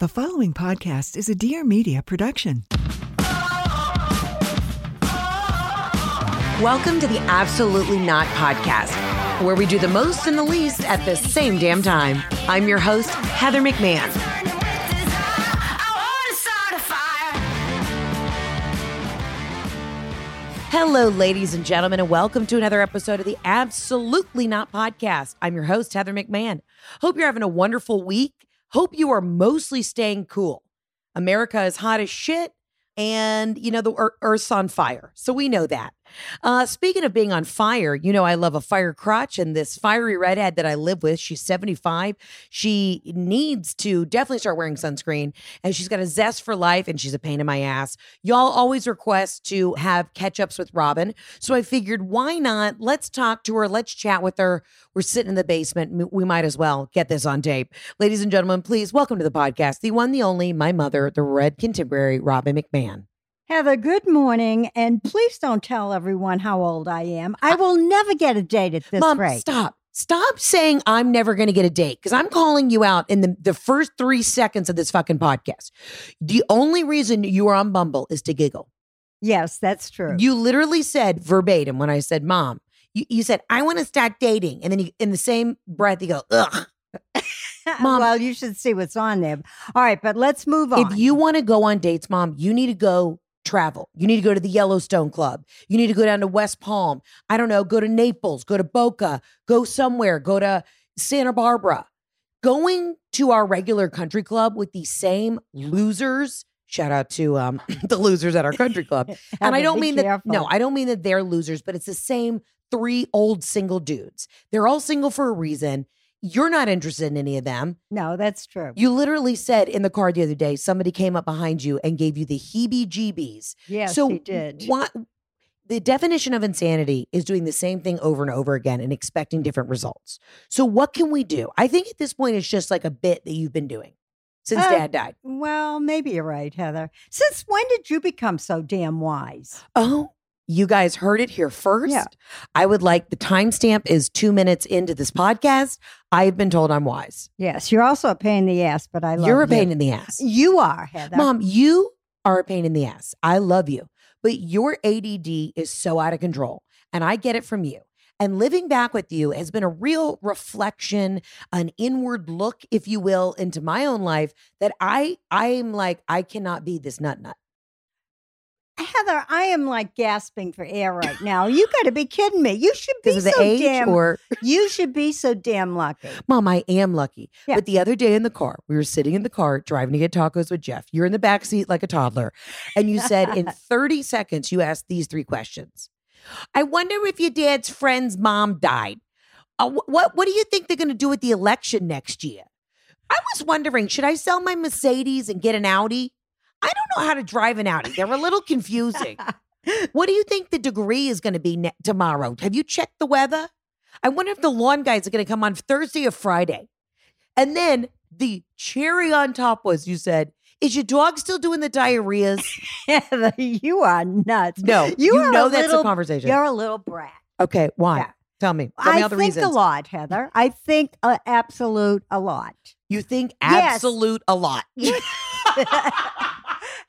The following podcast is a Dear Media production. Welcome to the Absolutely Not podcast, where we do the most and the least at the same damn time. I'm your host, Heather McMahan. Hello, ladies and gentlemen, and welcome to another episode of the Absolutely Not podcast. I'm your host, Heather McMahan. Hope you're having a wonderful week. Hope you are mostly staying cool. America is hot as shit, and you know the Earth's on fire, so we know that. Uh, speaking of being on fire, you know I love a fire crotch, and this fiery redhead that I live with, she's 75. She needs to definitely start wearing sunscreen, and she's got a zest for life, and she's a pain in my ass. Y'all always request to have catch ups with Robin, so I figured why not? Let's talk to her. Let's chat with her. We're sitting in the basement. We might as well get this on tape. Ladies and gentlemen, please welcome to the podcast, the one, the only, my mother, the red contemporary, Robin McMahan. Heather, good morning. And please don't tell everyone how old I am. I will never get a date at this Mom, rate. stop. Stop saying I'm never going to get a date because I'm calling you out in the, the first three seconds of this fucking podcast. The only reason you are on Bumble is to giggle. Yes, that's true. You literally said verbatim when I said, Mom, you, you said, I want to start dating. And then you, in the same breath, you go, ugh. Mom- well, you should see what's on there. All right, but let's move on. If you want to go on dates, Mom, you need to go travel. You need to go to the Yellowstone Club. You need to go down to West Palm. I don't know, go to Naples, go to Boca, go somewhere, go to Santa Barbara. Going to our regular country club with the same losers. Shout out to um, the losers at our country club. and I don't mean that, no, I don't mean that they're losers, but it's the same three old single dudes. They're all single for a reason. You're not interested in any of them. No, that's true. You literally said in the car the other day, somebody came up behind you and gave you the heebie jeebies. yes, so he did. What the definition of insanity is doing the same thing over and over again and expecting different results. So what can we do? I think at this point it's just like a bit that you've been doing since Uh, dad died. Well, maybe you're right, Heather. Since when did you become so damn wise? Oh, you guys heard it here first. Yeah. I would like the timestamp is two minutes into this podcast. I've been told I'm wise. Yes, you're also a pain in the ass, but I love You're a you. pain in the ass. You are, Heather. Mom, you are a pain in the ass. I love you, but your ADD is so out of control. And I get it from you. And living back with you has been a real reflection, an inward look, if you will, into my own life that I I'm like, I cannot be this nut nut. Heather, I am like gasping for air right now. You got to be kidding me. You should be so damn. or you should be so damn lucky. Mom, I am lucky. Yeah. But the other day in the car, we were sitting in the car driving to get tacos with Jeff. You're in the back seat like a toddler. And you said in 30 seconds, you asked these three questions. I wonder if your dad's friend's mom died. Uh, what, what do you think they're going to do with the election next year? I was wondering, should I sell my Mercedes and get an Audi? I don't know how to drive an Audi. They're a little confusing. What do you think the degree is going to be ne- tomorrow? Have you checked the weather? I wonder if the lawn guys are going to come on Thursday or Friday. And then the cherry on top was you said, Is your dog still doing the diarrheas? Heather, you are nuts. No, you, you know a that's a conversation. You're a little brat. Okay, why? Yeah. Tell me. Tell me I think reasons. a lot, Heather. I think a absolute a lot. You think Yes. absolute a lot.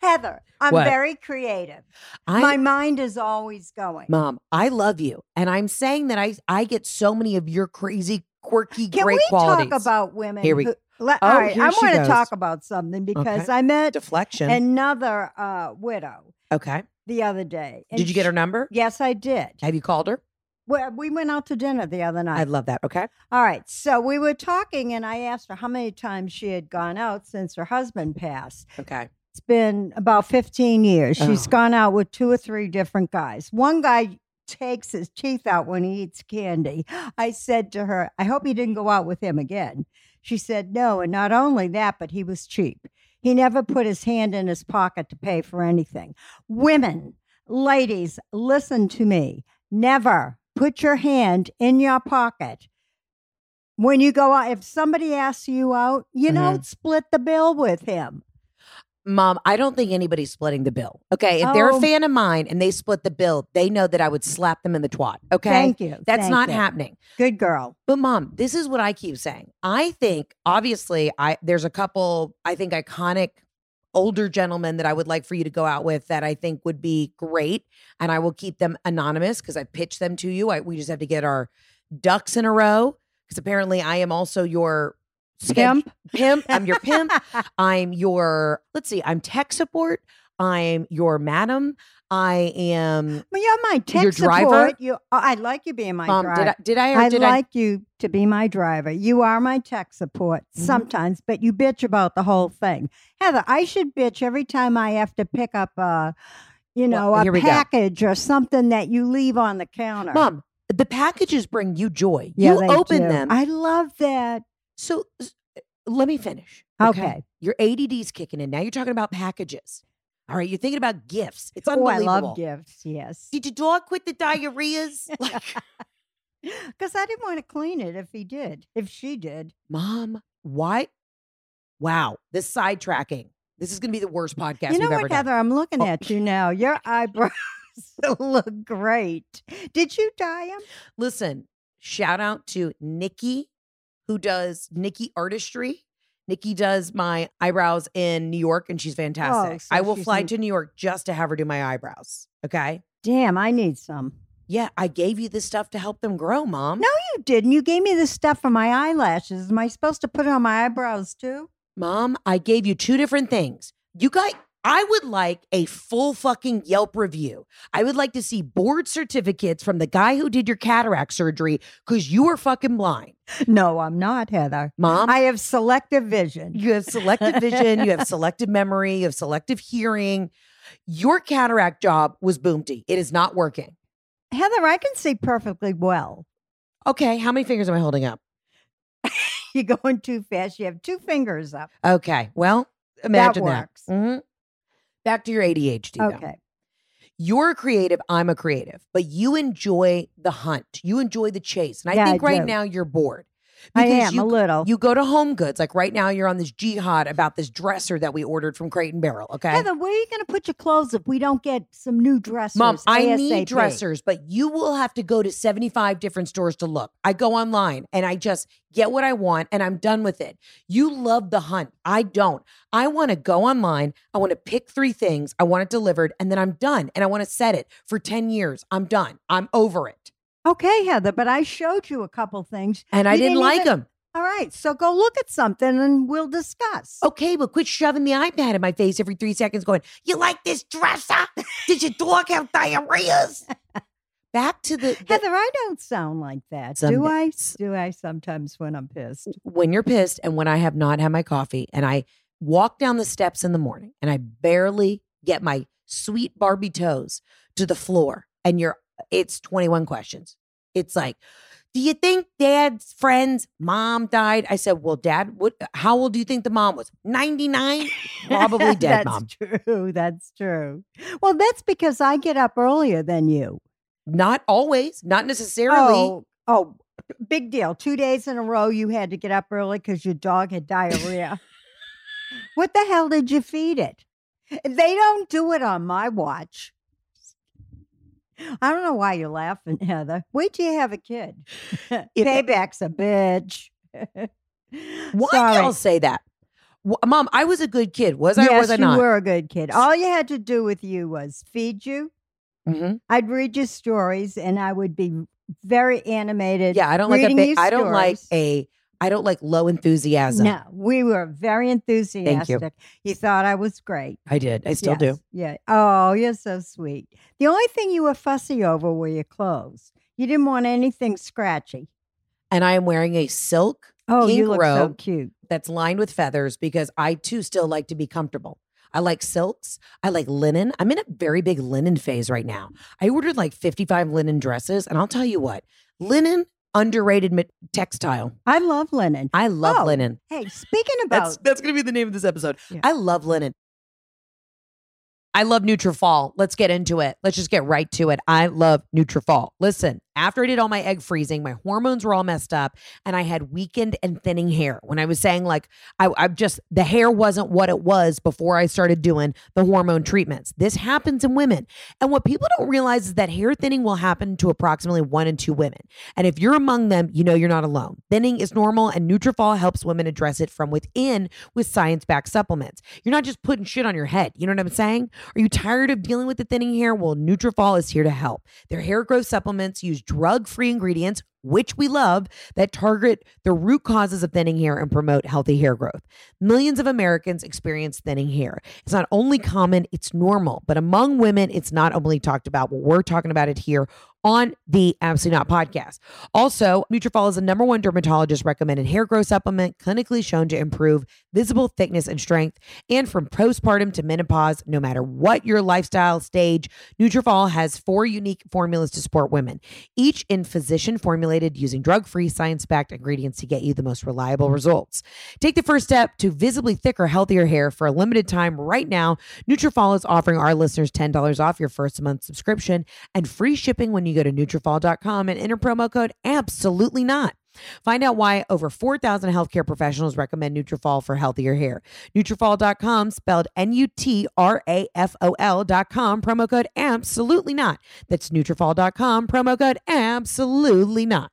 Heather, I'm What? very creative. I, My mind is always going. Mom, I love you. And I'm saying that I I get so many of your crazy, quirky, Can great we qualities. talk about women Here we- go. Le- Oh, all right, I want to talk about something because Okay. I met Deflection. another uh, widow okay. the other day. Did you get her number? Yes, I did. Have you called her? Well, we went out to dinner the other night. I love that. Okay. All right. So we were talking, and I asked her how many times she had gone out since her husband passed. Okay. It's been about 15 years. She's Oh. gone out with two or three different guys. One guy takes his teeth out when he eats candy. I said to her, I hope you didn't go out with him again. She said, No. And not only that, but he was cheap. He never put his hand in his pocket to pay for anything. Women, ladies, listen to me. Never put your hand in your pocket. When you go out, if somebody asks you out, you Mhm. don't split the bill with him. Mom, I don't think anybody's splitting the bill. Okay. If they're a Oh. fan of mine and they split the bill, they know that I would slap them in the twat. Okay. Thank you. That's Thank not you. happening. Good girl. But mom, this is what I keep saying. I think obviously I there's a couple I think iconic older gentlemen that I would like for you to go out with that I think would be great and I will keep them anonymous cuz I pitched them to you. I, we just have to get our ducks in a row cuz apparently I am also your Pimp. pimp. I'm your pimp. I'm your let's see, I'm tech support. I'm your madam. I am Well, you're my tech Your driver? support. You, oh, I like you being my mom. driver. Did I did I I did like you to be my driver. You are my tech support Mhm. sometimes, but you bitch about the whole thing. Heather, I should bitch every time I have to pick up a, you know, Well, a package or something that you leave on the counter. Mom, the packages bring you joy. Yeah, you open do. them. I love that. So eh, let me finish. Okay. Your ADD's kicking in. Now you're talking about packages. All right. You're thinking about gifts. It's Oh, I love gifts. Yes. Did your dog quit the diarrheas? Like, Because I didn't want to clean it if he did, if she did. Mom, why? Wow. This sidetracking. This is going to be the worst podcast you know we've ever what, done. Heather? I'm looking Oh. at you now. Your eyebrows look great. Did you dye them? Listen, shout out to Nikki, who does Nikki Artistry. Nikki does my eyebrows in New York, and she's oh, fantastic. Oh, so I will fly in- to New York just to have her do my eyebrows. Okay. Damn, I need some. Yeah, I gave you this stuff to help them grow, mom. No, you didn't. You gave me this stuff for my eyelashes. Am I supposed to put it on my eyebrows too? Mom, I gave you two different things. You got I would like a full fucking Yelp review. I would like to see board certificates from the guy who did your cataract surgery because you were fucking blind. No, I'm not, Heather. Mom, I have selective vision. you have selective vision, you have selective memory, you have selective hearing. Your cataract job was boomty. It is not working. Heather, I can see perfectly well. Okay, how many fingers am I holding up? You're going too fast. You have two fingers up. Okay, well, imagine that. works. Mhm. Back to your ADHD. though. Okay. You're a creative, I'm a creative, but you enjoy the hunt. You enjoy the chase. And I Yeah, I think right do. now you're bored. I am you, a little. You go to Home Goods. Like right now, you're on this jihad about this dresser that we ordered from Crate and Barrel. Okay. Heather, where are you going to put your clothes if we don't get some new dressers? Mom, I ASAP? need dressers, but you will have to go to 75 different stores to look. I go online and I just get what I want and I'm done with it. You love the hunt. I don't. I want to go online. I want to pick three things. I want it delivered and then I'm done. And I want to set it for 10 years. I'm done. I'm over it. Okay, Heather, but I showed you a couple things. And I didn't, didn't like even- them. All right, so go look at something and we'll discuss. Okay, but quit shoving the iPad in my face every three seconds going, You like this dresser? Did your dog have diarrheas? Back to the, the- Heather, I don't sound like that. Some do I? Do I sometimes when I'm pissed? when you're pissed and when I have not had my coffee and I walk down the steps in the morning and I barely get my sweet Barbie toes to the floor and you're it's 21 questions. It's like, do you think dad's friend's mom died? I said, well, dad, what how old do you think the mom was? 99? Probably dead, that's mom. true. That's true. Well, that's because I get up earlier than you. Not always, not necessarily. Oh, oh, big deal. Two days in a row, you had to get up early because your dog had diarrhea. what the hell did you feed it? They don't do it on my watch. I don't know why you're laughing, Heather. Wait till you have a kid. Payback's a bitch. Why Sorry. y'all say that? Mom, I was a good kid. Was I yes, was I you were a good kid. All you had to do with you was feed you. Mhm. I'd read you stories, and I would be very animated. Yeah, I don't like a ba- I don't like a I don't like low enthusiasm. No, we were very enthusiastic. Thank you. thought I was great. I did. I still do. Yeah. Oh, you're so sweet. The only thing you were fussy over were your clothes. You didn't want anything scratchy. And I am wearing a silk Oh, pink you look so robe cute. that's lined with feathers because I too still like to be comfortable. I like silks. I like linen. I'm in a very big linen phase right now. I ordered like 55 linen dresses, and I'll tell you what, linen underrated ma- textile. I love linen. I love Oh, linen. Hey, speaking about That's that's gonna be the name of this episode. Yeah. I love linen. I love Nutrafol. Let's get into it. Let's just get right to it. I love Nutrafol. Listen, after I did all my egg freezing, my hormones were all messed up, and I had weakened and thinning hair. When I was saying like I, I just the hair wasn't what it was before I started doing the hormone treatments. This happens in women, and what people don't realize is that hair thinning will happen to approximately one in two women. And if you're among them, you know you're not alone. Thinning is normal, and Nutrafol helps women address it from within with science-backed supplements. You're not just putting shit on your head. You know what I'm saying? Are you tired of dealing with the thinning hair? Well, Nutrafol is here to help. Their hair growth supplements use drug-free ingredients, which we love, that target the root causes of thinning hair and promote healthy hair growth. Millions of Americans experience thinning hair. It's not only common, it's normal. But among women, it's not only talked about. We're talking about it here on the Absolutely Not podcast. Also, Nutrafol is the number one dermatologist recommended hair growth supplement, clinically shown to improve visible thickness and strength. And from postpartum to menopause, no matter what your lifestyle stage, Nutrafol has four unique formulas to support women, each in physician formulated using drug-free, science-backed ingredients to get you the most reliable results. Take the first step to visibly thicker, healthier hair for a limited time right now. Nutrafol is offering our listeners $10 off your first month subscription and free shipping when you go to Nutrafol.com and enter promo code absolutely not. Find out why over 4,000 healthcare professionals recommend Nutrafol for healthier hair. Nutrafol.com, spelled N-U-T-R-A-F-O-L dot com, promo code absolutely not. That's Nutrafol.com, promo code absolutely not.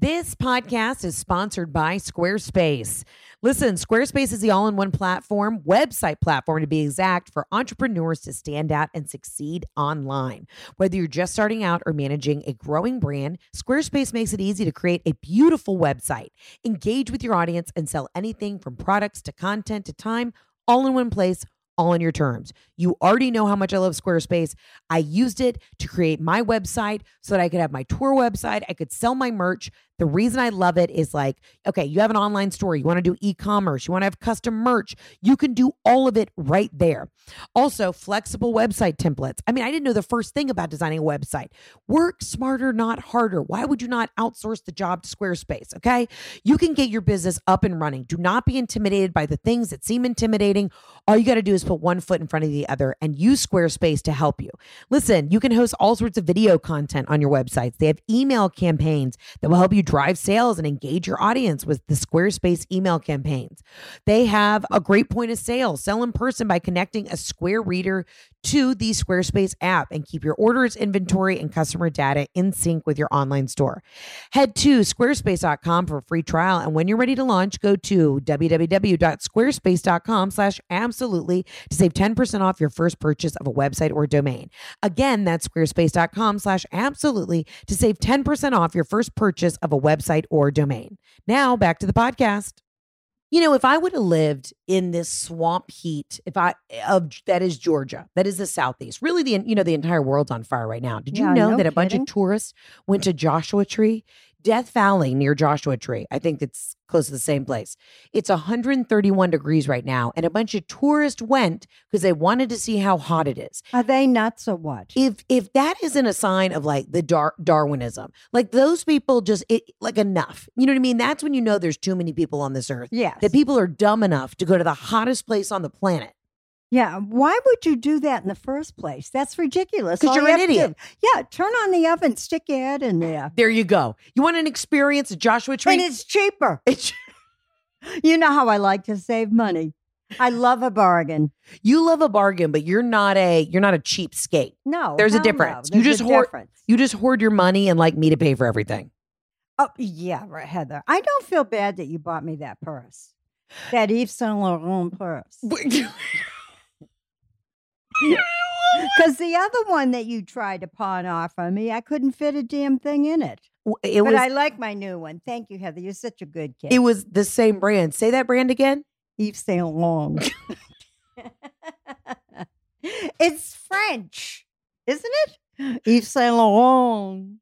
This podcast is sponsored by Squarespace. Listen, Squarespace is the all in one platform, website platform to be exact, for entrepreneurs to stand out and succeed online. Whether you're just starting out or managing a growing brand, Squarespace makes it easy to create a beautiful website, engage with your audience, and sell anything from products to content to time, all in one place. All on your terms. You already know how much I love Squarespace. I used it to create my website so that I could have my tour website. I could sell my merch. The reason I love it is like, okay, you have an online store, you want to do e commerce, you want to have custom merch, you can do all of it right there. Also, flexible website templates. I mean, I didn't know the first thing about designing a website. Work smarter, not harder. Why would you not outsource the job to Squarespace? Okay. You can get your business up and running. Do not be intimidated by the things that seem intimidating. All you got to do is put one foot in front of the other and use Squarespace to help you. Listen, you can host all sorts of video content on your websites. They have email campaigns that will help you drive sales and engage your audience with the Squarespace email campaigns. They have a great point of sale. Sell in person by connecting a Square reader to the Squarespace app and keep your orders, inventory, and customer data in sync with your online store. Head to squarespace.com for a free trial. And when you're ready to launch, go to www.squarespace.com slash absolutely to save 10% off your first purchase of a website or domain. Again, that's squarespace.com slash absolutely to save 10% off your first purchase of a website or domain. Now back to the podcast. You know, if I would have lived in this swamp heat, if I of that is Georgia, that is the southeast. Really, the you know the entire world's on fire right now. Did you Yeah, know no that a bunch kidding. of tourists went to Joshua Tree, Death Valley near Joshua Tree? I think it's close to the same place. It's 131 degrees right now, and a bunch of tourists went because they wanted to see how hot it is. Are they nuts or what? if if that isn't a sign of like the dar- darwinism like those people just it like enough. You know what i mean? That's when you know there's too many people on this earth Yeah, that people are dumb enough to go to the hottest place on the planet Yeah, why would you do that in the first place? That's ridiculous. Because you're you an idiot. yeah, turn on the oven, stick your head in there. there you go you want an experience at joshua tree And it's cheaper. It's- You know how I like to save money. I love a bargain. you love a bargain but you're not a you're not a cheapskate No, There's a hell no. difference. You There's just a hoard- difference. you just hoard your money and like me to pay for everything Oh, yeah, right, Heather. I don't feel bad that you bought me that purse, that Yves Saint Laurent purse. Because the other one that you tried to pawn off on me, I couldn't fit a damn thing in it. It but was I like my new one. Thank you, Heather. You're such a good kid. it was the same brand. Say that brand again. Yves Saint Laurent. it's French, isn't it? Yves Saint Laurent.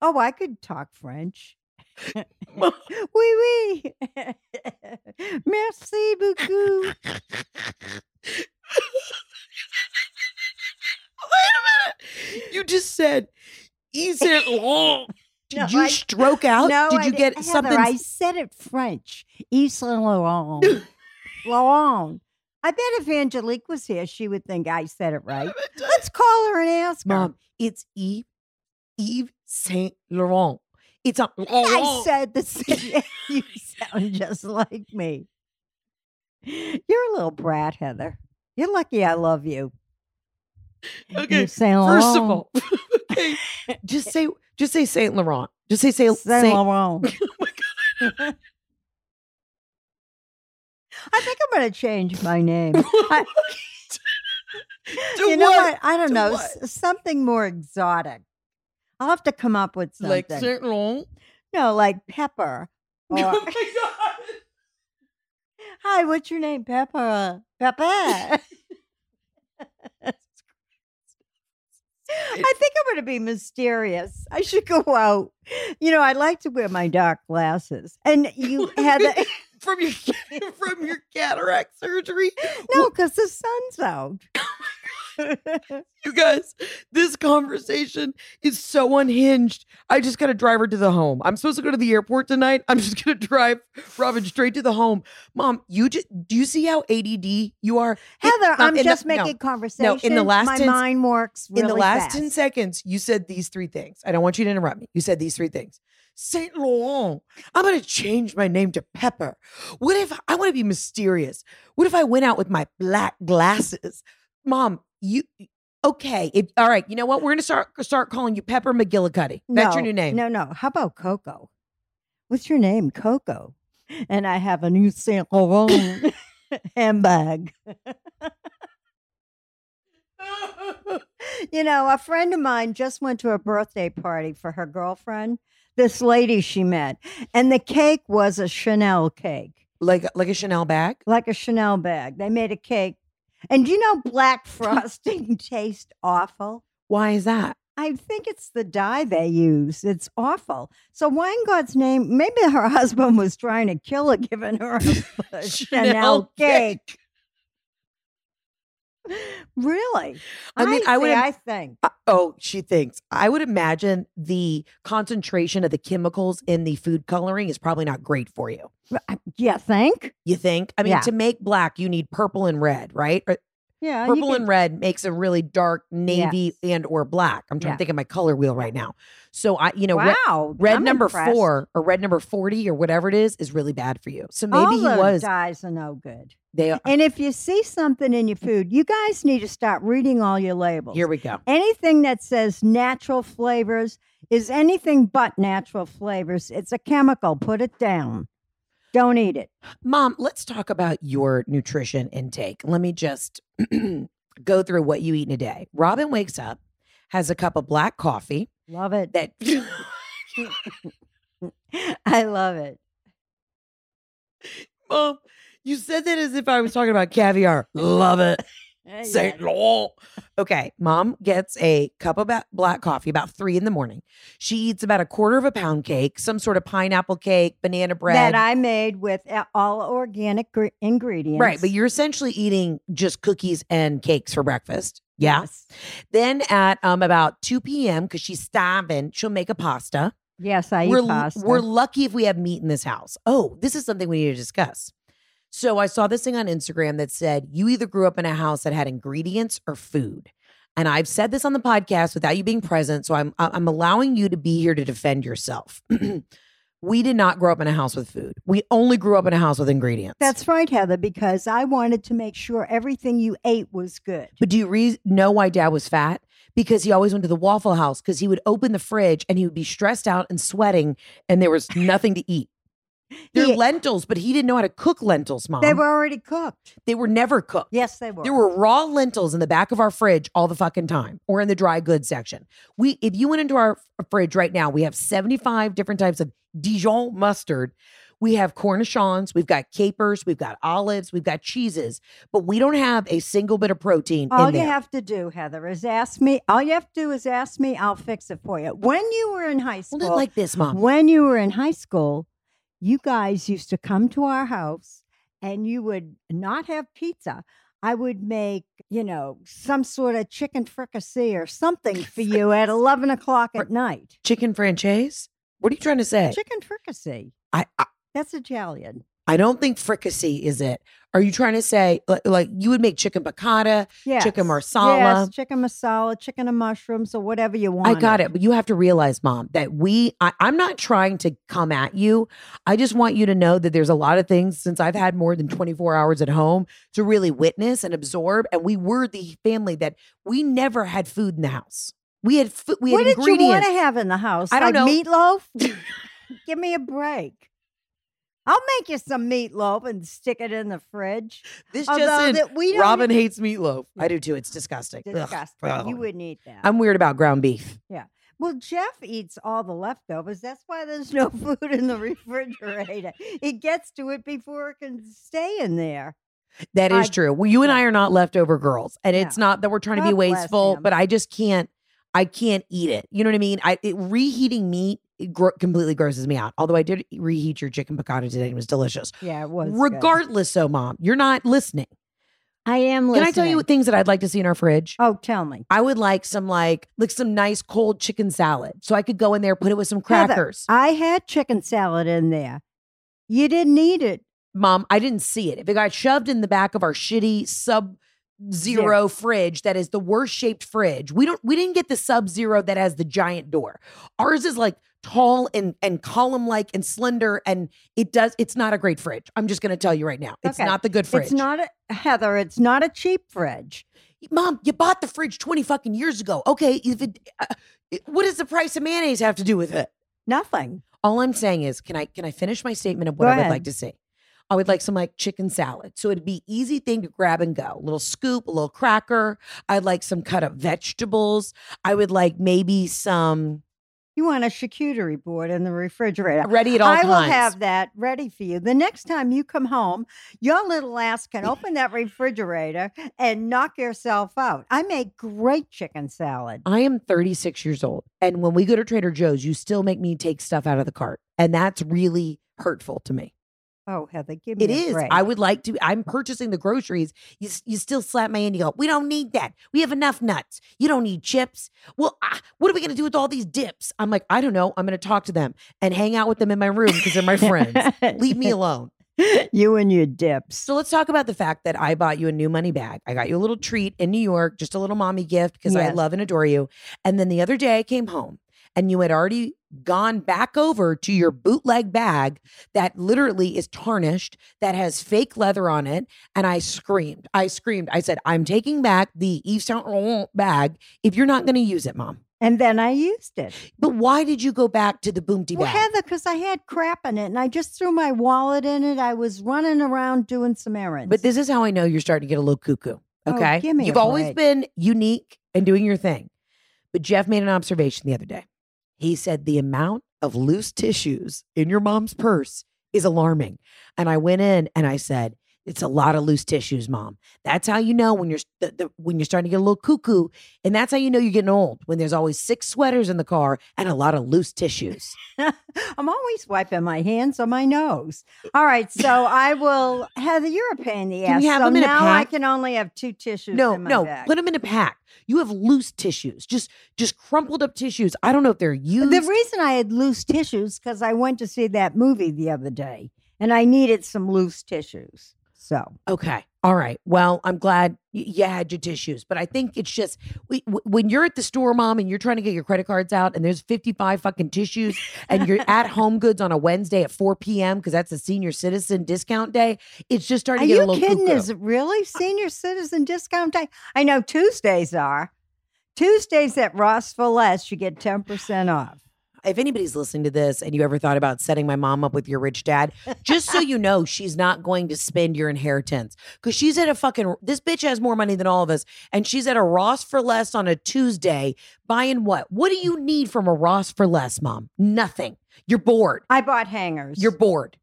Oh, I could talk French. oui, oui. Merci beaucoup. Wait a minute. You just said Yves Saint Laurent. Did No, you I- stroke out? No, Did you didn't. get Heather, something? I said it French. Yves Saint Laurent. Laurent. I bet if Angelique was here, she would think I said it right. Let's call her and ask her. Mom, it's Yves Yves Saint Laurent. It's a I said the same. you sound just like me. You're a little brat, Heather. You're lucky I love you. Okay, Saint First of all, okay, just say just say Saint Laurent. Just say Saint, Saint Saint Laurent. Oh I think I'm going to change my name. I- you know what? what? I don't know. what? Something more exotic. I'll have to come up with something. like Saint Laurent. no, like Pepper. Oh or, Oh my god! Hi, what's your name? Pepper. Pepper. I think I'm going to be mysterious. I should go out. You know, I like to wear my dark glasses. And you had the, from your from your cataract surgery. no, because the sun's out. You guys, this conversation is so unhinged. I just got to drive her to the home. I'm supposed to go to the airport tonight. I'm just going to drive Robin straight to the home. Mom, you just do you see how ADD you are? It- Heather, Mom, I'm in the- just no. making conversation. last my 10 mind works really in the last fast. 10 seconds, you said these three things. I don't want you to interrupt me. You said these three things. Saint Laurent. I'm going to change my name to Pepper. What if I want to be mysterious? What if I went out with my black glasses? Mom, you okay. If, all right, you know what? We're to start start calling you Pepper McGillicuddy. That's your new name. No, no. How about Coco? What's your name? Coco. And I have a new Saint Laurent handbag. You know, a friend of mine just went to a birthday party for her girlfriend, this lady she met, and the cake was a Chanel cake, like like a Chanel bag. like a Chanel bag. They made a cake. And do you know black frosting tastes awful? Why is that? I think it's the dye they use. It's awful. So why in God's name? Maybe her husband was trying to kill her, giving her a, a Chanel cake. Really? I mean, I would say, im- I think. Uh, oh, she thinks. I would imagine the concentration of the chemicals in the food coloring is probably not great for you. Yeah, think. You think? I mean, Yeah. to make black, you need purple and red, right? Or Yeah, purple and red makes a really dark navy Yes. and or black. I'm trying Yeah. to think of my color wheel right now. So I, you know, red, wow, red I'm number impressed. four or red number forty or whatever it is is really bad for you. So maybe All he was. dyes are no good. They are. And if you see something in your mm. food, you guys need to start reading all your labels. here we go. anything that says natural flavors is anything but natural flavors. It's a chemical. Put it down. Don't eat it. Mom, let's talk about your nutrition intake. Let me just go through what you eat in a day. Robin wakes up, has a cup of black coffee Love it. that I love it. Mom, you said that as if I was talking about caviar. Love it. Uh, Saint yes. Laurent. Okay, mom gets a cup of black coffee about three in the morning. She eats about a quarter of a pound cake, some sort of pineapple cake, banana bread. That I made with all organic gr- ingredients. right, but you're essentially eating just cookies and cakes for breakfast. Yeah. Yes. Then at um about 2 p.m., because she's starving, she'll make a pasta. Yes, I we're, eat pasta. we're lucky if we have meat in this house. Oh, this is something we need to discuss. So I saw this thing on Instagram that said you either grew up in a house that had ingredients or food. And I've said this on the podcast without you being present, so I'm I'm allowing you to be here to defend yourself. we did not grow up in a house with food. We only grew up in a house with ingredients. That's right, Heather, because I wanted to make sure everything you ate was good. But do you re- know why dad was fat? Because he always went to the Waffle House because he would open the fridge and he would be stressed out and sweating and there was nothing to eat. They're He- lentils, but he didn't know how to cook lentils, mom. They were already cooked. They were never cooked. Yes, they were. There were raw lentils in the back of our fridge all the fucking time, or in the dry goods section. We, if you went into our uh, fridge right now, we have seventy-five different types of Dijon mustard. We have cornichons, we've got capers, we've got olives, we've got cheeses, but we don't have a single bit of protein All you have to do, Heather, is ask me. All you have to do is ask me. I'll fix it for you. When you were in high school, like this, mom. when you were in high school, you guys used to come to our house and you would not have pizza. I would make, you know, some sort of chicken fricassee or something for you at 11 o'clock at night. Chicken franchise? What are you trying to say? Chicken fricassee. I, I That's Italian. I don't think fricassee is it. Are you trying to say like, like you would make chicken piccata? Yes. Chicken marsala. Yes, chicken masala, chicken and mushrooms, or whatever you want. I got it, but you have to realize, mom, that we, I, I'm not trying to come at you. I just want you to know that there's a lot of things since I've had more than 24 hours at home to really witness and absorb. And we were the family that we never had food in the house. We had food, we What had did you want to have in the house? I don't like know. Meatloaf? Give me a break. I'll make you some meatloaf and stick it in the fridge. this Although just in, that we don't Robin eat- hates meatloaf. I do too. It's disgusting. Disgusting. Ugh. You oh. wouldn't eat that. I'm weird about ground beef. Yeah. Well, Jeff eats all the leftovers. That's why there's no food in the refrigerator. He gets to it before it can stay in there. That is I- true. Well, you and I are not leftover girls, and it's No. not that we're trying to be God bless wasteful, him. but I just can't. I can't eat it. You know what I mean? I it, reheating meat it gro- completely grosses me out. Although I did reheat your chicken piccata today, and it was delicious. Yeah, it was. good. Regardless, so mom, you're not listening. I am listening. Can. I tell you things that I'd like to see in our fridge? Oh, tell me. I would like some like like some nice cold chicken salad, so I could go in there, put it with some Heather, crackers. I had chicken salad in there. You didn't eat it. Mom, I didn't see it. If it got shoved in the back of our shitty sub zero fridge that is the worst shaped fridge. We don't we didn't get the sub zero that has the giant door. Ours is like tall and and column like and slender and it does it's not a great fridge. I'm just going to tell you right now. It's Okay. not the good fridge. It's not a Heather. It's not a cheap fridge. Mom, you bought the fridge 20 fucking years ago. Okay, if it uh, what does the price of mayonnaise have to do with it? Nothing. All I'm saying is, can I can I finish my statement of what I would like to see? I would like some like chicken salad. So it'd be easy thing to grab and go. A little scoop, a little cracker. I'd like some cut up vegetables. I would like maybe some You want a charcuterie board in the refrigerator. ready at all I times. will have that ready for you. The next time you come home, your little ass can open that refrigerator and knock yourself out. I make great chicken salad. I am 36 years old. And when we go to Trader Joe's, you still make me take stuff out of the cart. And that's really hurtful to me. Oh, Heather, give me It is. break. I would like to. I'm purchasing the groceries. You, you still slap my hand. You go, we don't need that. We have enough nuts. You don't need chips. Well, ah, what are we going to do with all these dips? I'm like, I don't know. I'm going to talk to them and hang out with them in my room because they're my friends. Leave me alone. you and your dips. So let's talk about the fact that I bought you a new money bag. I got you a little treat in New York, just a little mommy gift because I love and adore you. And then the other day I came home and you had already gone back over to your mm-hmm. bootleg bag that literally is tarnished, that has fake leather on it. And I screamed. I screamed. I said, I'm taking back the Yves Saint Laurent bag if you're not going to use it, mom. And then I used it. But why did you go back to the boomty Well, bag? Heather, because I had crap in it and I just threw my wallet in it. I was running around doing some errands. But this is how I know you're starting to get a little cuckoo. Oh, Okay. give me You've always break. been unique and doing your thing. But Jeff made an observation the other day. He said the amount of loose tissues in your mom's purse is alarming. And I went in and I said, it's a lot of loose tissues, mom. That's how you know when you're the, the, when you're starting to get a little cuckoo, and that's how you know you're getting old. When there's always six sweaters in the car and a lot of loose tissues. I'm always wiping my hands on my nose. Uh, All right, so I will. Heather, you're a pain in the Can ass. we have so them in a now I can only have two tissues. No, in my no, bag. put them in a pack. You have loose tissues, just just crumpled up tissues. I don't know if they're uh, used. The reason I had loose tissues because I went to see that movie the other day, and I needed some loose tissues. So Okay. All right. Well, I'm glad y- you had your tissues, but I think it's just we, w- when you're at the store, mom, and you're trying to get your credit cards out, and there's 55 fucking tissues, and you're at Home Goods on a Wednesday at 4 p.m. because that's a senior citizen discount day. It's just starting are to get a you little kidding? cuckoo. Is it really senior citizen discount day? I know Tuesdays are. Tuesdays at Ross for Less, you get ten percent off. If anybody's listening to this and you ever thought about setting my mom up with your rich dad, just so you know, she's not going to spend your inheritance because she's at a fucking, this bitch has more money than all of us. And she's at a Ross for less on a Tuesday buying what? What do you need from a Ross for less, mom? Nothing. You're bored. I bought hangers. You're bored.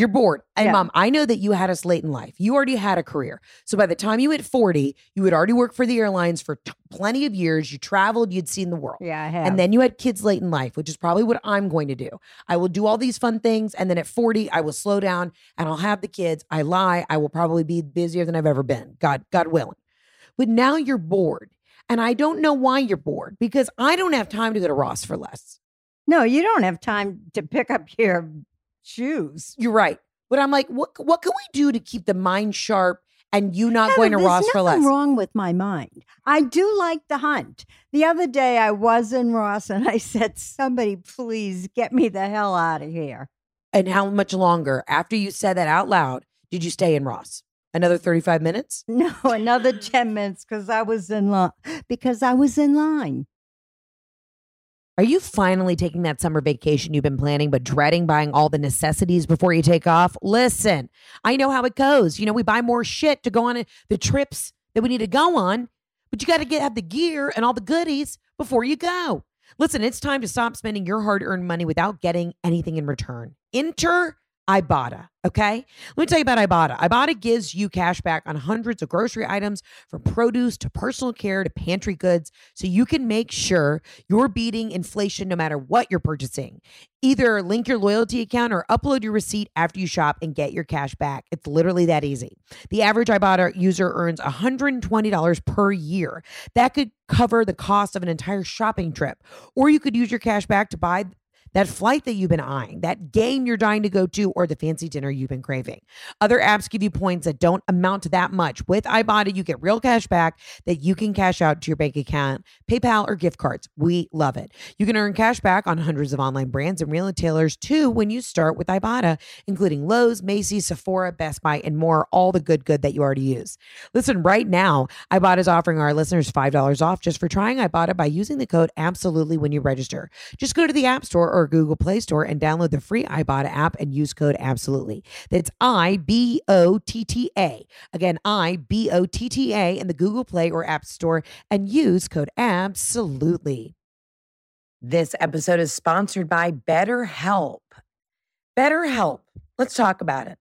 You're bored. And Yeah. mom, I know that you had us late in life. You already had a career. So by the time you hit 40, you had already worked for the airlines for t- plenty of years. You traveled, you'd seen the world. yeah, I have. And then you had kids late in life, which is probably what I'm going to do. I will do all these fun things. And then at 40, I will slow down and I'll have the kids. I lie. I will probably be busier than I've ever been. God, God willing. But now you're bored. And I don't know why you're bored because I don't have time to go to Ross for less. no, you don't have time to pick up your shoes. You're right. But I'm like, what what can we do to keep the mind sharp and you not going to Ross for nothing less? wrong with my mind. I do like the hunt. The other day I was in Ross and I said, somebody please get me the hell out of here. And how much longer after you said that out loud did you stay in Ross? Another 35 minutes? No, another 10 minutes because I was in line. Because I was in line. Are you finally taking that summer vacation you've been planning, but dreading buying all the necessities before you take off? Listen, I know how it goes. You know, we buy more shit to go on the trips that we need to go on, but you got to get have the gear and all the goodies before you go. Listen, it's time to stop spending your hard-earned money without getting anything in return. Enter Ibotta, okay? Let me tell you about Ibotta. Ibotta gives you cash back on hundreds of grocery items from produce to personal care to pantry goods so you can make sure you're beating inflation no matter what you're purchasing. Either link your loyalty account or upload your receipt after you shop and get your cash back. It's literally that easy. The average Ibotta user earns $120 per year. That could cover the cost of an entire shopping trip. Or you could use your cash back to buy that flight that you've been eyeing, that game you're dying to go to, or the fancy dinner you've been craving. Other apps give you points that don't amount to that much. With Ibotta, you get real cash back that you can cash out to your bank account, PayPal, or gift cards. We love it. You can earn cash back on hundreds of online brands and retailers too when you start with Ibotta, including Lowe's, Macy's, Sephora, Best Buy, and more. All the good, good that you already use. Listen, right now, Ibotta is offering our listeners $5 off just for trying Ibotta by using the code absolutely when you register. Just go to the App Store or Google Play Store and download the free Ibotta app and use code absolutely. That's I B O T T A. Again, I B O T T A in the Google Play or App Store and use code absolutely. This episode is sponsored by BetterHelp. BetterHelp. Let's talk about it.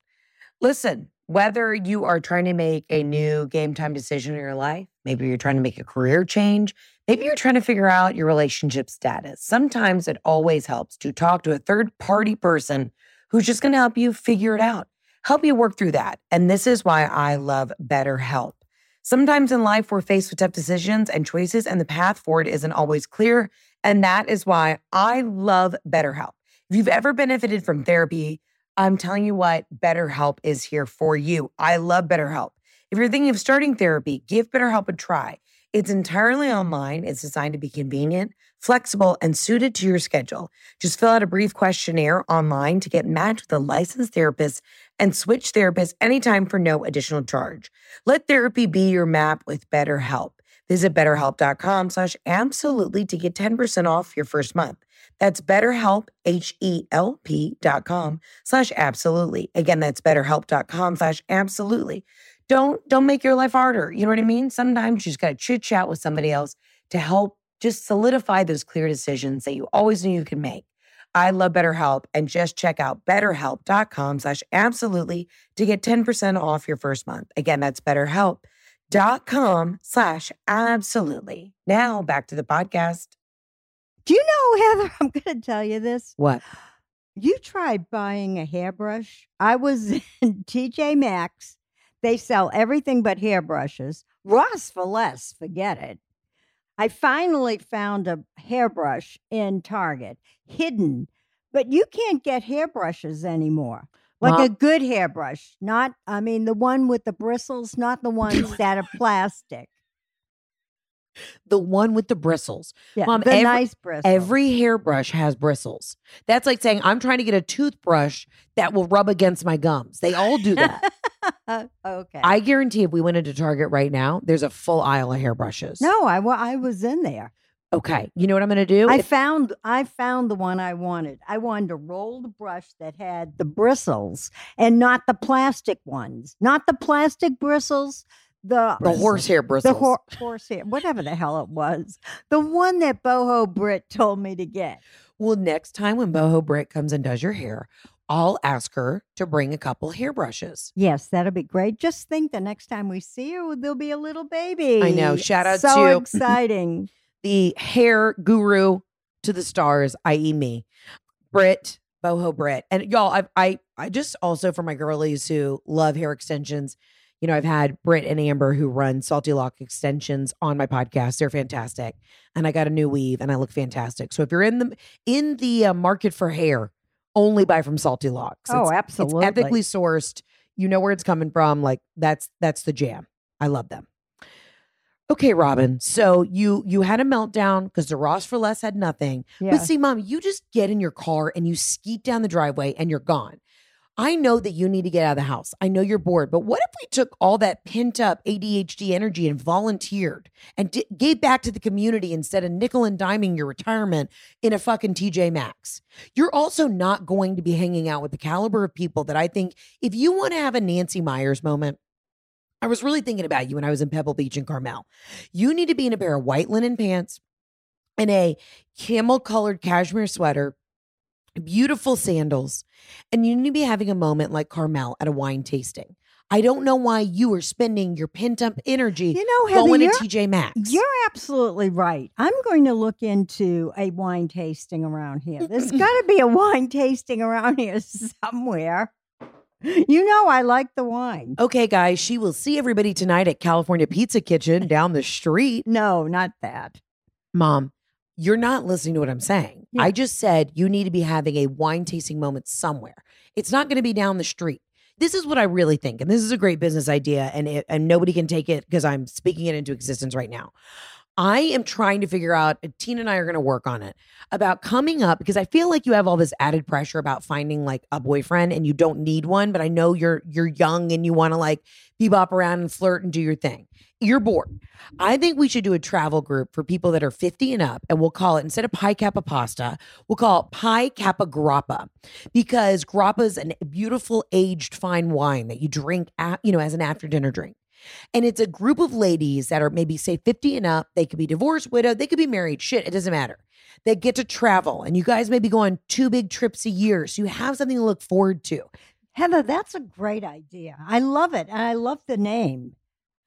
Listen, whether you are trying to make a new game time decision in your life, maybe you're trying to make a career change, maybe you're trying to figure out your relationship status. Sometimes it always helps to talk to a third party person who's just going to help you figure it out, help you work through that. And this is why I love BetterHelp. Sometimes in life, we're faced with tough decisions and choices, and the path forward isn't always clear. And that is why I love BetterHelp. If you've ever benefited from therapy, I'm telling you what, BetterHelp is here for you. I love BetterHelp. If you're thinking of starting therapy, give BetterHelp a try. It's entirely online, it's designed to be convenient, flexible, and suited to your schedule. Just fill out a brief questionnaire online to get matched with a licensed therapist and switch therapists anytime for no additional charge. Let therapy be your map with BetterHelp. Visit betterhelp.com slash absolutely to get 10% off your first month. That's betterhelp, H-E-L-P dot com slash absolutely. Again, that's betterhelp.com slash absolutely. Don't, don't make your life harder. You know what I mean? Sometimes you just got to chit chat with somebody else to help just solidify those clear decisions that you always knew you could make. I love BetterHelp and just check out betterhelp.com slash absolutely to get 10% off your first month. Again, that's betterhelp.com slash absolutely. Now back to the podcast. Do you know, Heather? I'm going to tell you this. What? You tried buying a hairbrush. I was in TJ Maxx. They sell everything but hairbrushes. Ross for less, forget it. I finally found a hairbrush in Target, hidden, but you can't get hairbrushes anymore. Like Mom- a good hairbrush, not, I mean, the one with the bristles, not the ones that are plastic. The one with the bristles. Yeah, Mom, the every- nice bristles. Every hairbrush has bristles. That's like saying, I'm trying to get a toothbrush that will rub against my gums. They all do that. Uh, okay. I guarantee if we went into Target right now, there's a full aisle of hairbrushes. no, I, wa- I was in there. Okay. You know what I'm going to do? I If- found I found the one I wanted. I wanted a rolled brush that had the bristles and not the plastic ones. Not the plastic bristles, the the horsehair bristles. the hor- horsehair, whatever the hell it was. The one that Boho Britt told me to get. well, next time when Boho Britt comes and does your hair, I'll ask her to bring a couple hairbrushes. Yes, that'll be great. Just think the next time we see her, there'll be a little baby. I know. Shout out so to- exciting. The hair guru to the stars, i.e., me, Britt, Boho Britt. And y'all, I, I, I just also for my girlies who love hair extensions, you know, I've had Britt and Amber who run Salty Lock Extensions on my podcast. They're fantastic, and I got a new weave, and I look fantastic. So if you're in the in the uh, market for hair, only buy from Salty Locks. oh, It's- absolutely. It's ethically sourced. You know where it's coming from. Like that's that's the jam. I love them. Okay, Robin. So you you had a meltdown because the Ross for Less had nothing. Yeah. But see, mom, you just get in your car and you skeet down the driveway and you're gone. I know that you need to get out of the house. I know you're bored, but what if we took all that pent up ADHD energy and volunteered and di- gave back to the community instead of nickel and diming your retirement in a fucking TJ Maxx? You're also not going to be hanging out with the caliber of people that I think if you want to have a Nancy Meyers moment, I was really thinking about you when I was in Pebble Beach and Carmel. You need to be in a pair of white linen pants and a camel colored cashmere sweater, beautiful sandals, and you need to be having a moment like Carmel at a wine tasting. I don't know why you are spending your pent up energy You know, Heather, going to TJ Maxx. you're absolutely right. I'm going to look into a wine tasting around here. There's got to be a wine tasting around here somewhere. You know, I like the wine. Okay, guys, she will see everybody tonight at California Pizza Kitchen down the street. No, not that. Mom, you're not listening to what I'm saying. Yeah. I just said you need to be having a wine tasting moment somewhere. It's not going to be down the street. This is what I really think, and this is a great business idea, and it, and nobody can take it because I'm speaking it into existence right now. I am trying to figure out. Tina and I are going to work on it about coming up because I feel like you have all this added pressure about finding like a boyfriend, and you don't need one. But I know you're you're young and you want to like bebop around and flirt and do your thing. You're bored. I think we should do a travel group for people that are 50 and up, and we'll call it instead of Pi Kappa Pasta, we'll call it Pi Kappa Grappa because grappa is a beautiful aged fine wine that you drink, at, you know, as an after dinner drink. And it's a group of ladies that are maybe say 50 and up. They could be divorced, widowed, they could be married. Shit, it doesn't matter. They get to travel, and you guys may be going two big trips a year, so you have something to look forward to. Heather, that's a great idea. I love it. And I love the name.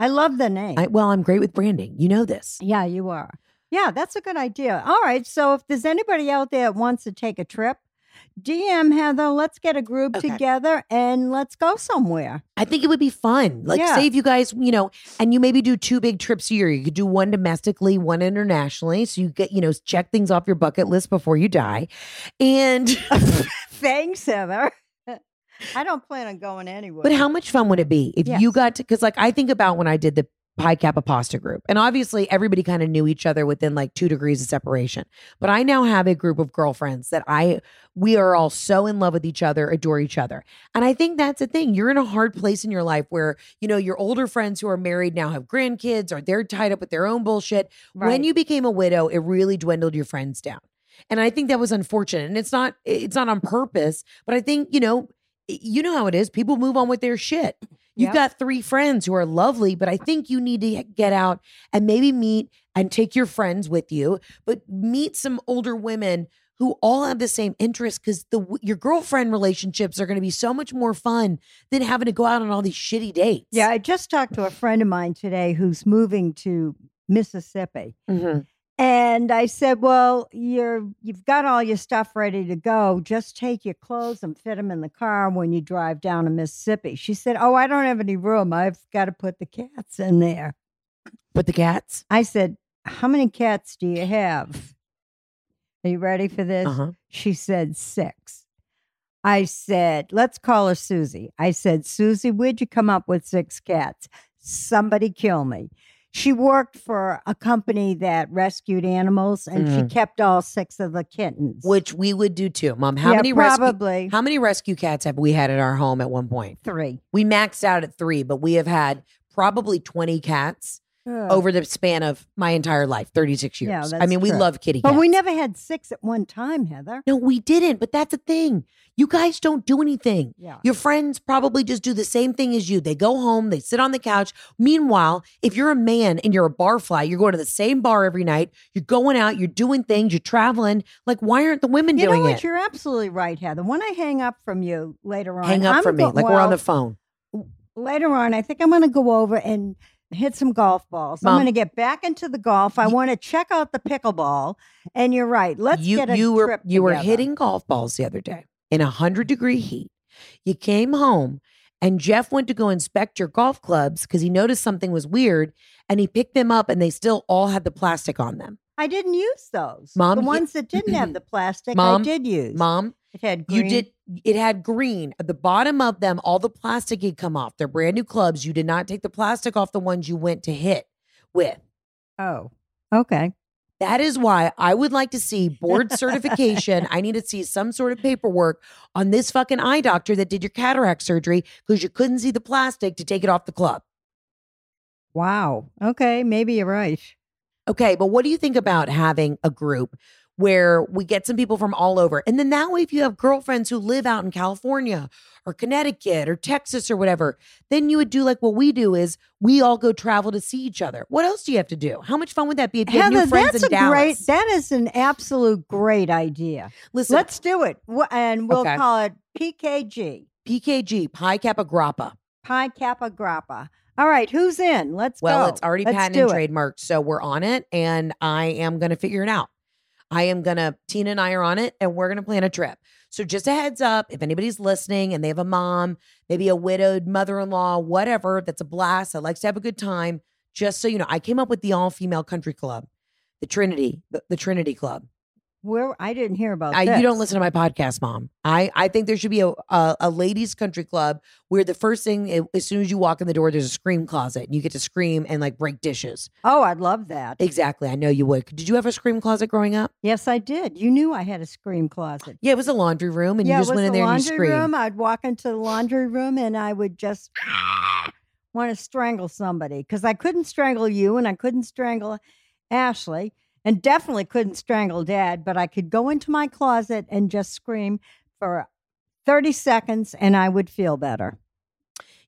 I love the name. I, well, I'm great with branding. You know this. yeah, you are. Yeah, that's a good idea. All right. So if there's anybody out there that wants to take a trip, DM Heather, let's get a group Okay. together and let's go somewhere. I think it would be fun. Like, Yeah. say if you guys, you know, and you maybe do two big trips a year. You could do one domestically, one internationally. So you get, you know, check things off your bucket list before you die. And, Thanks, Heather. I don't plan on going anywhere. but how much fun would it be if you got to, because like I think about when I did the Pi Kappa Pasta group, and obviously everybody kind of knew each other within like two degrees of separation. But I now have a group of girlfriends that I, we are all so in love with each other, adore each other. And I think that's a thing. You're in a hard place in your life where, you know, your older friends who are married now have grandkids or they're tied up with their own bullshit. When you became a widow, it really dwindled your friends down. And I think that was unfortunate. And it's not it's not on purpose, but I think, you know, you know how it is. People move on with their shit. You've Yep. got three friends who are lovely, but I think you need to get out and maybe meet and take your friends with you, but meet some older women who all have the same interests because the your girlfriend relationships are going to be so much more fun than having to go out on all these shitty dates. yeah, I just talked to a friend of mine today who's moving to Mississippi. Mhm. And I said, "Well, you're you've got all your stuff ready to go. Just take your clothes and fit them in the car when you drive down to Mississippi." She said, "Oh, I don't have any room. I've got to put the cats in there." But the cats. I said, "How many cats do you have?" Are you ready for this? Uh-huh. She said six. I said, let's call her Susie. I said, Susie, where'd you come up with six cats? Somebody kill me. She worked for a company that rescued animals and she Mhm. kept all six of the kittens. Which we would do too, Mom. How Yeah, many rescue probably how many rescue cats have we had at our home at one point? three. We maxed out at three, but we have had probably 20 cats Over the span of my entire life, 36 years. Yeah, I mean, we love kitty But we never had six at one time, Heather. No, we didn't. But that's the thing. You guys don't do anything. Yeah. Your friends probably just do the same thing as you. They go home, they sit on the couch. Meanwhile, if you're a man and you're a bar fly, you're going to the same bar every night, you're going out, you're doing things, you're traveling. Like, why aren't the women You know doing what? it? You're absolutely right, Heather. When I hang up from you later on, Hang up I'm from me. Like, we're on the phone. later on, I think I'm going to go over and hit some golf balls. Mom. I'm going to get back into the golf. I want to check out the pickleball. And you're right. Let's you get a you were trip you were hitting golf balls the other day in a hundred degree heat. You came home and Jeff went to go inspect your golf clubs because he noticed something was weird and he picked them up and they still all had the plastic on them. I didn't use those. Mom, the ones that didn't have the plastic, Mom, I did use. Mom, it had you did it had green at the bottom of them, all the plastic had come off. They're brand new clubs. You did not take the plastic off the ones you went to hit with. Oh, okay. That is why I would like to see board certification. I need to see some sort of paperwork on this fucking eye doctor that did your cataract surgery because you couldn't see the plastic to take it off the club. Wow. Okay. Maybe you're right. Okay, but what do you think about having a group where we get some people from all over? And then that way, if you have girlfriends who live out in California or Connecticut or Texas or whatever, then you would do like what we do is we all go travel to see each other. What else do you have to do? How much fun would that be if you Heather, that's a Dallas? great. That is an absolute great idea. Listen, Let's do it, and we'll Okay. call it PKG, PKG, Pi Kappa Grappa. Pi Kappa Grappa. All right, who's in? Let's Well, go. it's already Let's patent and trademarked, so we're on it, and I am going to figure it out. I am going to, Tina and I are on it, and we're going to plan a trip. So, just a heads up if anybody's listening and they have a mom, maybe a widowed mother in law, whatever, that's a blast, that likes to have a good time, just so you know, I came up with the all female country club, the Trinity, the, the Trinity Club. Where I didn't hear about I, this. you don't listen to my podcast, mom. I, I think there should be a, a a ladies' country club where the first thing, as soon as you walk in the door, there's a scream closet and you get to scream and like break dishes. Oh, I'd love that. Exactly. I know you would. Did you have a scream closet growing up? Yes, I did. You knew I had a scream closet. Yeah, it was a laundry room, and yeah, you just it was went in the there and you laundry screamed. room. I'd walk into the laundry room and I would just want to strangle somebody because I couldn't strangle you and I couldn't strangle Ashley and definitely couldn't strangle Dad. But I could go into my closet and just scream for thirty seconds and I would feel better.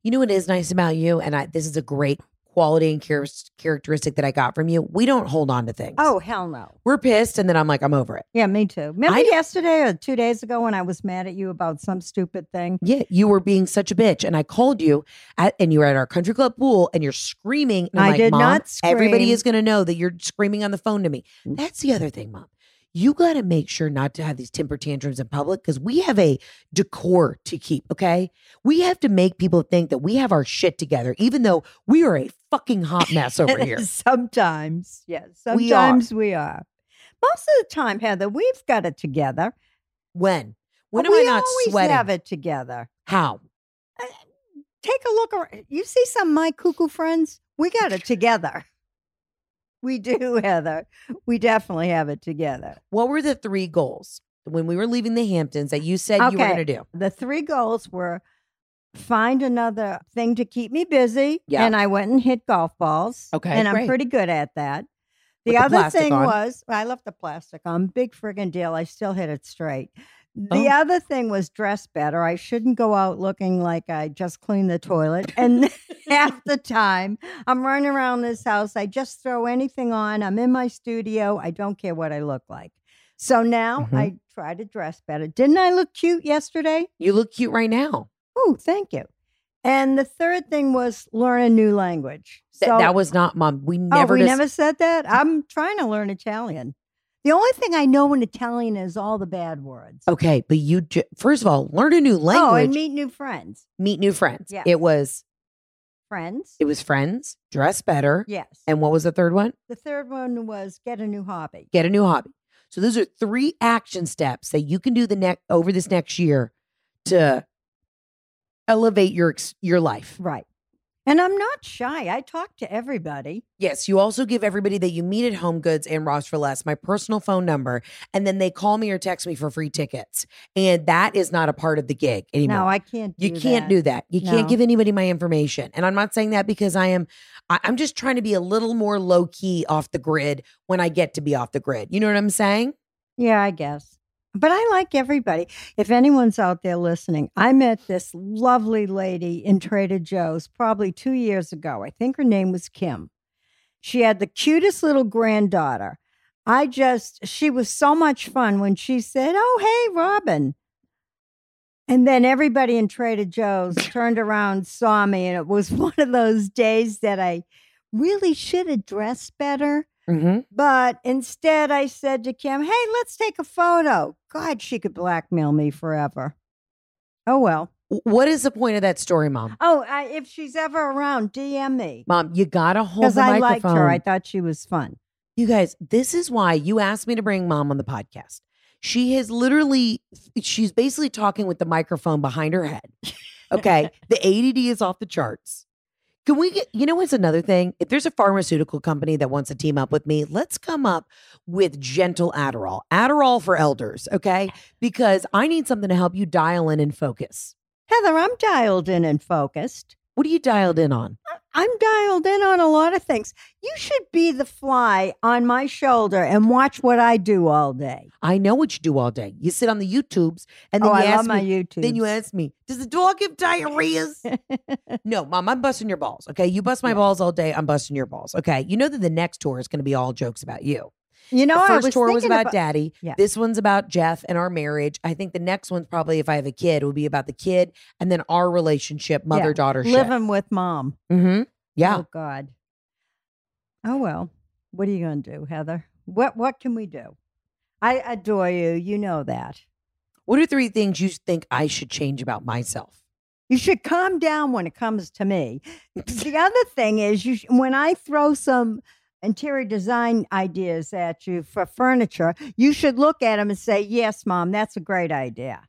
You know what is nice about you, and I, this is a great quality and char- characteristic that I got from you. We don't hold on to things. Oh hell no! we're pissed, and then I'm like, I'm over it. Yeah, me too. Remember I- yesterday or two days ago when I was mad at you about some stupid thing? Yeah, you were being such a bitch, and I called you, at, and you were at our country club pool, and you're screaming. And I'm I like, did Mom, not Everybody is going to know that you're screaming on the phone to me. That's the other thing, Mom. You got to make sure not to have these temper tantrums in public because we have a decor to keep. Okay, we have to make people think that we have our shit together, even though we are a fucking hot mess over here. sometimes, yes. We are. Sometimes we are. Most of the time, Heather, we've got it together. When? When am I we not always sweating? have it together. How? Uh, Take a look around. You see some of my cuckoo friends? We got it together. We do, Heather. We definitely have it together. What were the three goals when we were leaving the Hamptons that you said you were going to do? The three goals were find another thing to keep me busy. Yeah. And I went and hit golf balls. Okay, And I'm great. pretty good at that. The With other plastic thing on. was I left the plastic on. Big friggin' deal. I still hit it straight. The Oh. other thing was dress better. I shouldn't go out looking like I just cleaned the toilet. And half the time I'm running around this house, I just throw anything on. I'm in my studio. I don't care what I look like. So now Mhm. I try to dress better. Didn't I look cute yesterday? You look cute right now. Oh, thank you. And the third thing was learn a new language. Th- So, that was not mom. We oh, never. we dis- never said that. I'm trying to learn Italian. The only thing I know in Italian is all the bad words. Okay, but you ju- first of all learn a new language. Oh, and meet new friends. meet new friends. Yes. It was Friends. it was friends, dress better, yes. and what was the third one? the third one was get a new hobby. Get a new hobby. So those are three action steps that you can do the next over this next year to elevate your ex- your life. Right. And I'm not shy. I talk to everybody. Yes, you also give everybody that you meet at Home Goods and Ross for Less my personal phone number, and then they call me or text me for free tickets. And that is not a part of the gig anymore. No, I can't do you can't that. do that. You No. can't give anybody my information. And I'm not saying that because I am. I, I'm just trying to be a little more low key off the grid when I get to be off the grid. You know what I'm saying? Yeah, I guess. But I like everybody. If anyone's out there listening, I met this lovely lady in Trader Joe's probably two years ago. I think her name was Kim. She had the cutest little granddaughter. I just, she was so much fun when she said, Oh, hey, Robin. And then everybody in Trader Joe's turned around, saw me, and it was one of those days that I really should have dressed better. Mm-hmm. But instead, I said to Kim, hey, let's take a photo. God, she could blackmail me forever. Oh, well. What is the point of that story, Mom? Oh, I, if she's ever around, DM me. Mom, you gotta hold Because the I liked her. I thought she was fun. You guys, this is why you asked me to bring mom on the podcast. She has literally, she's basically talking with the microphone behind her head. Okay. the ADD is off the charts. Can we get, you know what's another thing? If there's a pharmaceutical company that wants to team up with me, let's come up with gentle Adderall. Adderall for elders, okay? Because I need something to help you dial in and focus. Heather, I'm dialed in and focused. What are you dialed in on? I'm dialed in on a lot of things. You should be the fly on my shoulder and watch what I do all day. I know what you do all day. You sit on the YouTubes and then oh, you I ask love my me, YouTube. Then you ask me, does the dog have diarrheas? no, mom, I'm busting your balls. Okay. You bust my balls all day. I'm busting your balls. Okay. You know that the next tour is going to be all jokes about you. You know, the first tour was thinking about, daddy. Yeah. This one's about Jeff and our marriage. I think the next one's probably, if I have a kid, it will be about the kid and then our relationship, mother daughter ship. living with mom. Mm-hmm. Yeah. Oh God. Oh well. What are you going to do, Heather? What What can we do? I adore you. You know that. What are three things you think I should change about myself? You should calm down when it comes to me. the other thing is, you sh- when I throw some interior design ideas at you for furniture, you should look at them and say, "Yes, mom, that's a great idea."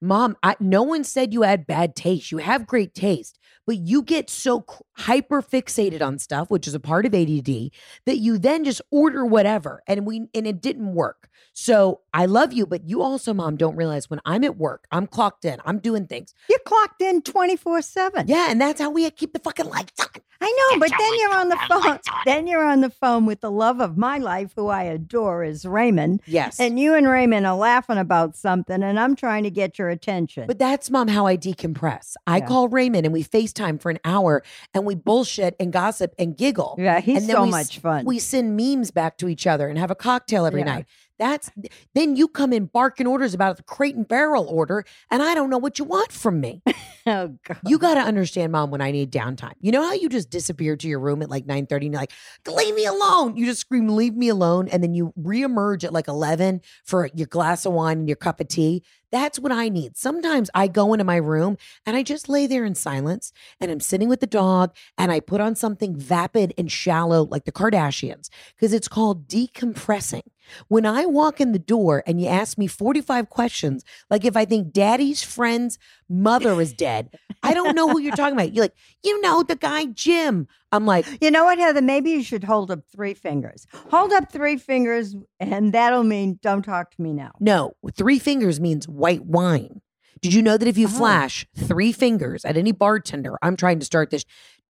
Mom, I, no one said you had bad taste. You have great taste, but you get so hyper fixated on stuff, which is a part of ADD, that you then just order whatever, and we and it didn't work. So I love you, but you also, mom, don't realize when I'm at work, I'm clocked in, I'm doing things. You're clocked in twenty four seven. Yeah, and that's how we keep the fucking lights on. I know, but then you're on the phone. Then you're on the phone with the love of my life, who I adore, is Raymond. Yes, And you and Raymond are laughing about something, and I'm trying to get your attention. But that's mom how I decompress. I Yeah. call Raymond and we FaceTime for an hour and we bullshit and gossip and giggle. yeah, he's so we much fun. We send memes back to each other and have a cocktail every Yeah. night. That's then you come in barking orders about the crate and barrel order, and I don't know what you want from me. oh God. You got to understand, mom, when I need downtime. You know how you just disappear to your room at like 9 30 and you're like, leave me alone. You just scream, leave me alone. And then you reemerge at like 11 for your glass of wine and your cup of tea. That's what I need. Sometimes I go into my room and I just lay there in silence and I'm sitting with the dog and I put on something vapid and shallow like the Kardashians because it's called decompressing. When I walk in the door and you ask me 45 questions, like if I think daddy's friend's mother is dead, I don't know who you're talking about. You're like, you know, the guy Jim. I'm like, You know what, Heather? Maybe you should hold up three fingers. Hold up three fingers, and that'll mean don't talk to me now. no, three fingers means white wine. Did you know that if you Oh. flash three fingers at any bartender, I'm trying to start this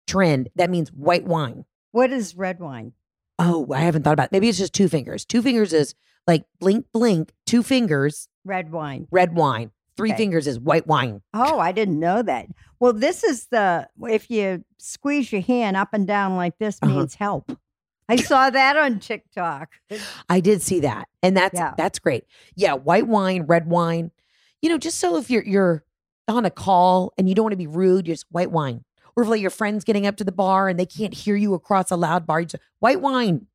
trend, that means white wine. What is red wine? Oh, I haven't thought about it. Maybe it's just two fingers. Two fingers is like blink, blink, two fingers, Red wine. red wine. Three Okay. fingers is white wine. Oh, I didn't know that. Well, this is the if you squeeze your hand up and down like this Uh-huh. means help. I saw that on TikTok. I did see that. And that's Yeah. that's great. Yeah, white wine, red wine. You know, just so if you're you're on a call and you don't want to be rude, you're just white wine. Or if like your friend's getting up to the bar and they can't hear you across a loud bar, just white wine.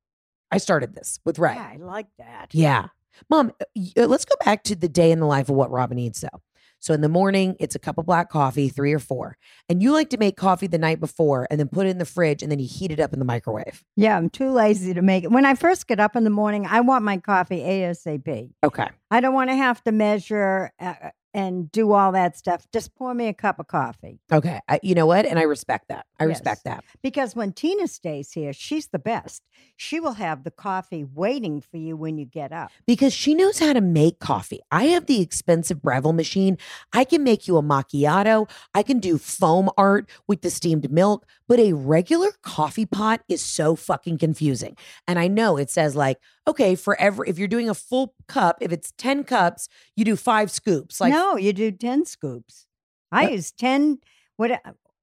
I started this with Ray. Yeah, I like that. Yeah. Mom, uh, uh, let's go back to the day in the life of what Robin eats though. So in the morning, it's a cup of black coffee, three or four. And you like to make coffee the night before and then put it in the fridge and then you heat it up in the microwave. Yeah, I'm too lazy to make it. When I first get up in the morning, I want my coffee ASAP. Okay. I don't want to have to measure uh, and do all that stuff. Just pour me a cup of coffee. Okay. I, you know what? And I respect that. I Yes. respect that. Because when Tina stays here, she's the best. She will have the coffee waiting for you when you get up. because she knows how to make coffee. I have the expensive Breville machine. I can make you a macchiato. I can do foam art with the steamed milk, but a regular coffee pot is so fucking confusing. And I know it says like, okay, for every if you're doing a full cup, if it's 10 cups, you do 5 scoops. Like no, you do 10 scoops. I What? use 10 what uh,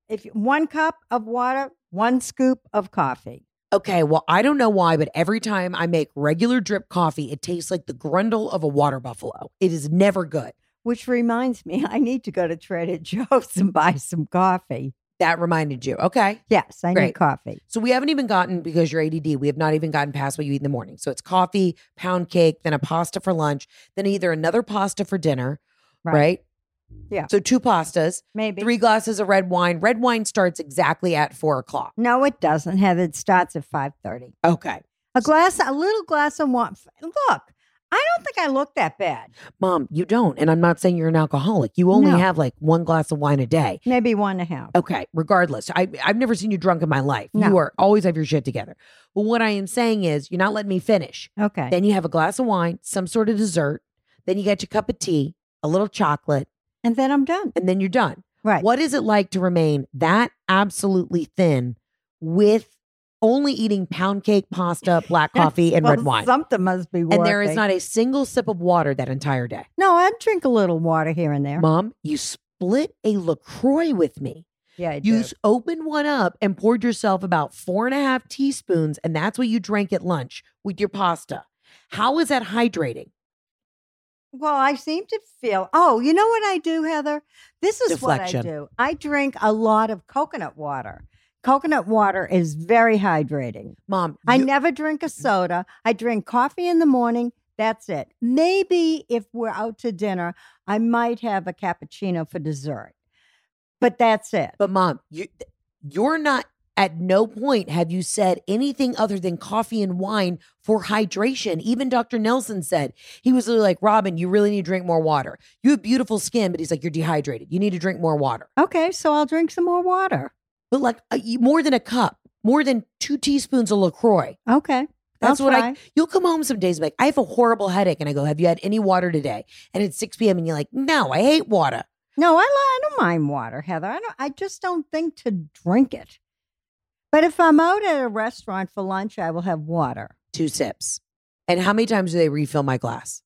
if one cup of water, one scoop of coffee. Okay, well, I don't know why, but every time I make regular drip coffee, it tastes like the grundle of a water buffalo. It is never good. Which reminds me, I need to go to Trader Joe's and buy some coffee. That reminded you. Okay. Yes, I need coffee. So we haven't even gotten because you're ADD. We have not even gotten past what you eat in the morning. So it's coffee, pound cake, then a pasta for lunch, then either another pasta for dinner, right? Right. Yeah. So two pastas, Maybe. three glasses of red wine. Red wine starts exactly at four o'clock. No, it doesn't. Heather, it starts at 5.30. Okay, A glass, a little glass of wine. Look, I don't think I look that bad. mom, you don't, and I'm not saying you're an alcoholic. You only No. have like one glass of wine a day. Maybe one and a half. Okay, regardless, I I've never seen you drunk in my life. You No. are always have your shit together. But what I am saying is, you're not letting me finish. Okay. Then you have a glass of wine, some sort of dessert. Then you get your cup of tea, a little chocolate, and then I'm done. and then you're done. Right. What is it like to remain that absolutely thin with only eating pound cake, pasta, black coffee, and Well, red wine? Something must be working. And there is not a single sip of water that entire day. No, I drink a little water here and there. Mom, you split a LaCroix with me. yeah, I You do. opened one up and poured yourself about four and a half teaspoons, and that's what you drank at lunch with your pasta. How is that hydrating? Well, I seem to feel. Oh, you know what I do, Heather? This is Deflection. what I do. I drink a lot of coconut water. Coconut water is very hydrating. Mom, I you- never drink a soda. I drink coffee in the morning. That's it. Maybe if we're out to dinner, I might have a cappuccino for dessert. But that's it. But mom, you you're not at no point have you said anything other than coffee and wine for hydration. Even Dr. Nelson said he was literally like, Robin, you really need to drink more water. You have beautiful skin, but he's like, you're dehydrated. You need to drink more water. Okay, so I'll drink some more water. But like uh, you- more than a cup, more than two teaspoons of LaCroix. Okay. That's I'll what I. You'll come home some days and be like, I have a horrible headache, and I go, Have you had any water today? And it's six p.m. and you're like, No, I hate water. No, I, I don't mind water, Heather. I don't. I just don't think to drink it. But if I'm out at a restaurant for lunch, I will have water. Two sips. And how many times do they refill my glass?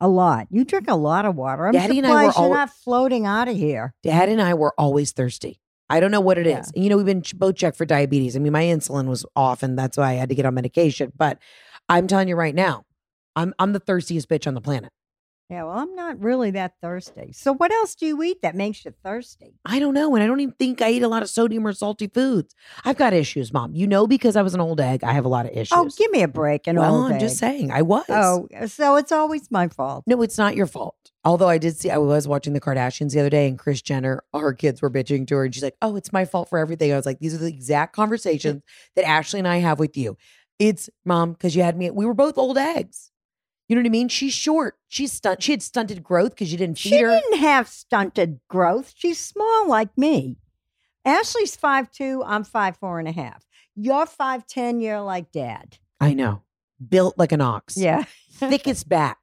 A lot. You drink a lot of water. I'm Daddy and I were you're not floating out of here. Dad and I were always thirsty. I don't know what it is. Yeah. And you know, we've been both checked for diabetes. I mean, my insulin was off, and that's why I had to get on medication. But I'm telling you right now, I'm I'm the thirstiest bitch on the planet. Yeah, well, I'm not really that thirsty. So what else do you eat that makes you thirsty? I don't know, and I don't even think I eat a lot of sodium or salty foods. I've got issues, Mom. You know, because I was an old egg, I have a lot of oh, issues. Oh, give me a break. An well, old I'm just saying, I was. Oh, so it's always my fault. No, it's not your fault. Although I did see, I was watching the Kardashians the other day, and Kris Jenner, her kids were bitching to her, and she's like, "Oh, it's my fault for everything." I was like, "These are the exact conversations that Ashley and I have with you. It's mom because you had me. We were both old eggs. You know what I mean? She's short. She's stunt. She had stunted growth because you didn't She feed her. didn't have stunted growth. She's small like me. Ashley's five two. I'm five four and a half. You're five ten. You're like dad. I know, built like an ox. Yeah. thickest back.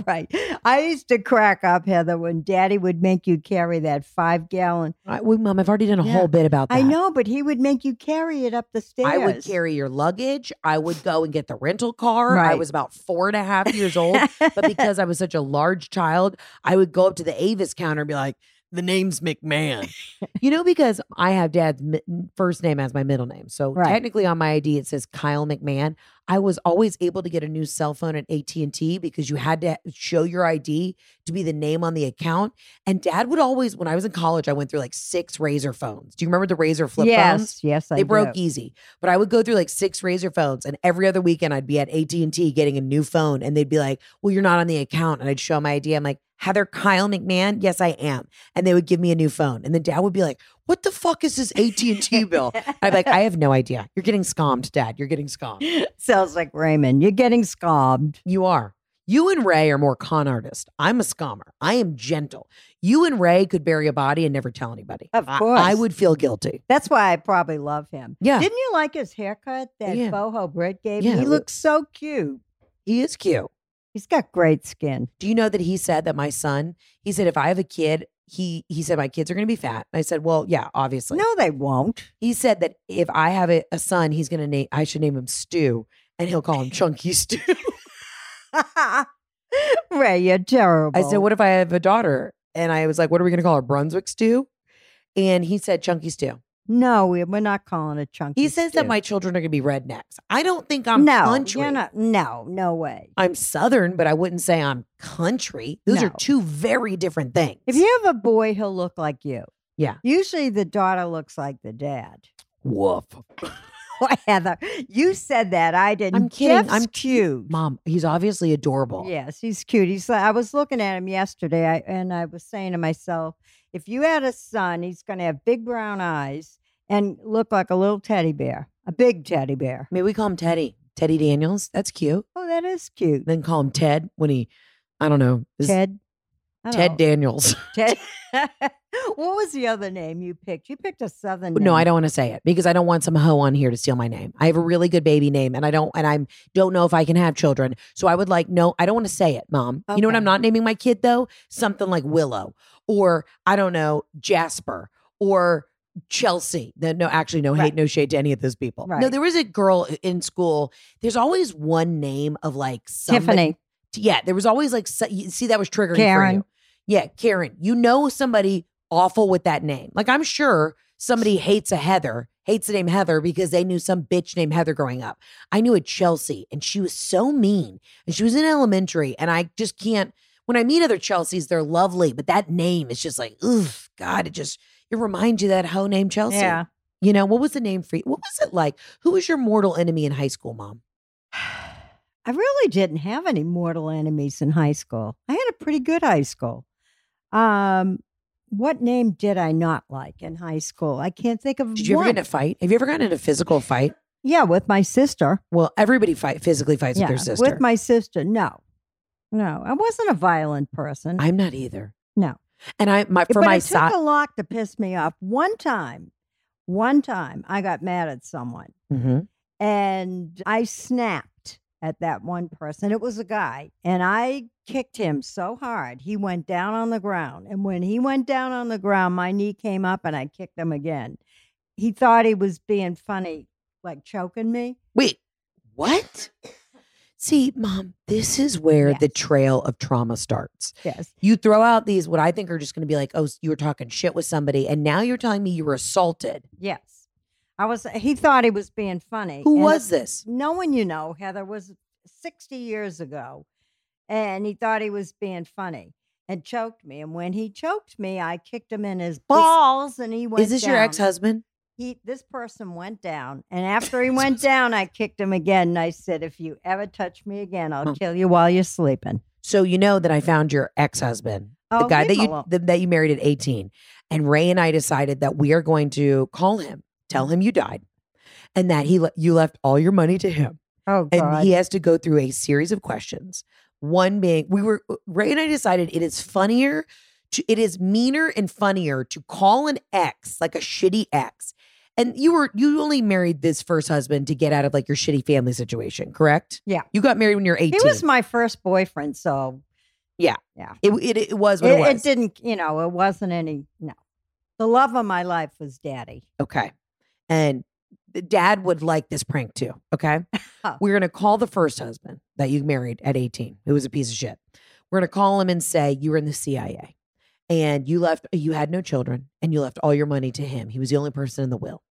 Right. I used to crack up, Heather, when daddy would make you carry that five gallon. I, well, mom, I've already done a Yeah. whole bit about that. I know, but he would make you carry it up the stairs. I would carry your luggage. I would go and get the rental car. I was about four and a half years old. but because I was such a large child, I would go up to the Avis counter and be like, the name's McMahan. you know, because I have dad's mi- first name as my middle name. So Right. technically on my ID, it says Kyle McMahan. I was always able to get a new cell phone at AT&T because you had to show your ID to be the name on the account. And dad would always, when I was in college, I went through like six Razr phones. Do you remember the Razr flip yes, phones? yes, I they broke easy but i would go through like six razr phones and every other weekend i'd be at at&t getting a new phone and they'd be like well you're not on the account and i'd show my id i'm like heather kyle mcmahan yes i am and they would give me a new phone and then dad would be like what the fuck is this at&t bill i'd be like i have no idea you're getting scammed dad you're getting scammed Sounds like Raymond. You're getting scobbed. you are You and Ray are more con artists. I'm a scammer. I am gentle. You and Ray could bury a body and never tell anybody. Of I- course. I, would feel guilty. That's why I probably love him. Yeah. Didn't you like his haircut that Yeah. boho Britt gave Yeah. He looks so cute. He is cute. He's got great skin. Do you know that he said that my son, he said, if I have a kid, he he said my kids are going to be fat. I said, well, yeah, obviously. No, they won't. He said that if I have a, a son, he's going to name, I should name him Stew, and he'll call him Chunky Stew. Ray, you're terrible. I said, what if I have a daughter? And I was like, what are we going to call her? Brunswick Stew? And he said Chunky Stew. No, we- we're not calling it chunky. He says that my children are going to be rednecks. I don't think I'm no, country. You're not, no, no way. I'm Southern, but I wouldn't say I'm country. Those are two very different things. If you have a boy, he'll look like you. Yeah. Usually the daughter looks like the dad. woof. Heather, you said that. I didn't. I'm kidding. Jeff's I'm cute. Mom, he's obviously adorable. Yes, he's cute. He's. I was looking at him yesterday, I, and I was saying to myself, if you had a son, he's going to have big brown eyes and look like a little teddy bear, a big teddy bear. Maybe we call him Teddy. Teddy Daniels. That's cute. Oh, that is cute. Then call him Ted when he, I don't know, is Ted. Ted know. Daniels. Ted. what was the other name you picked? You picked a southern. No, I don't want to say it because I don't want some hoe on here to steal my name. I have a really good baby name, and I don't, and I'm don't know if I can have children. So I would like no, I don't want to say it, Mom. You know what I'm not naming my kid though? Something like Willow or I don't know Jasper or Chelsea. No, actually, no hate, Right. no shade to any of those people. No, there was a girl in school. There's always one name of like somebody, Tiffany. Yeah, there was always like you see that was triggering for you. Yeah, Karen. You know somebody awful with that name. Like I'm sure somebody hates a Heather, hates the name Heather because they knew some bitch named Heather growing up. I knew a Chelsea and she was so mean. And she was in elementary and I just can't when I meet other Chelseas, they're lovely, but that name is just like, oof, God, it just it reminds you of that hoe named Chelsea. Yeah. You know, what was the name for you? What was it like? Who was your mortal enemy in high school, mom? I really didn't have any mortal enemies in high school. I had a pretty good high school. Um, what name did I not like in high school? I can't think of Did you ever get in a fight? Have you ever gotten in a physical fight? yeah, with my sister. Well, everybody fight physically fights yeah, with their sister. with my sister. No, no, I wasn't a violent person. I'm not either. no, And I my for but my it took side. a lot to piss me off. One time, one time, I got mad at someone. Mhm. and I snapped at that one person. It was a guy, and I kicked him so hard he went down on the ground. And when he went down on the ground, my knee came up, and I kicked him again. He thought he was being funny, like choking me. Wait, what? See, mom, this is where the trail of trauma starts. Yes, You throw out these what I think are just going to be like, oh, you were talking shit with somebody, and now you're telling me you were assaulted. yes. I was. He thought he was being funny. Who and was this? No one you know, Heather, was sixty years ago, and he thought he was being funny. And choked me, and when he choked me, I kicked him in his balls, and he went. Is this your ex husband? he this person went down and after he went down i kicked him again and i said if you ever touch me again i'll Hmm. kill you while you're sleeping So you know that I found your ex husband, the Oh, guy that you the, that you married at 18, and Ray and I decided that we are going to call him, tell mm. him you died, and that he le- you left all your money to him. oh and he has to go through a series of questions. One being, we were uh, Ray and I decided it is funnier, to, it is meaner and funnier to call an ex like a shitty ex. And you were you only married this first husband to get out of like your shitty family situation, correct? Yeah. You got married when you were he eighteen. was my first boyfriend so Yeah. yeah it, it it was what it, it, was. it didn't you know it wasn't any no the love of my life was daddy Okay. And the dad would like this prank too. Okay. Oh. We're going to call the first husband that you married at 18, who was a piece of shit. We're going to call him and say, You were in the CIA and you left, you had no children and you left all your money to him. He was the only person in the will.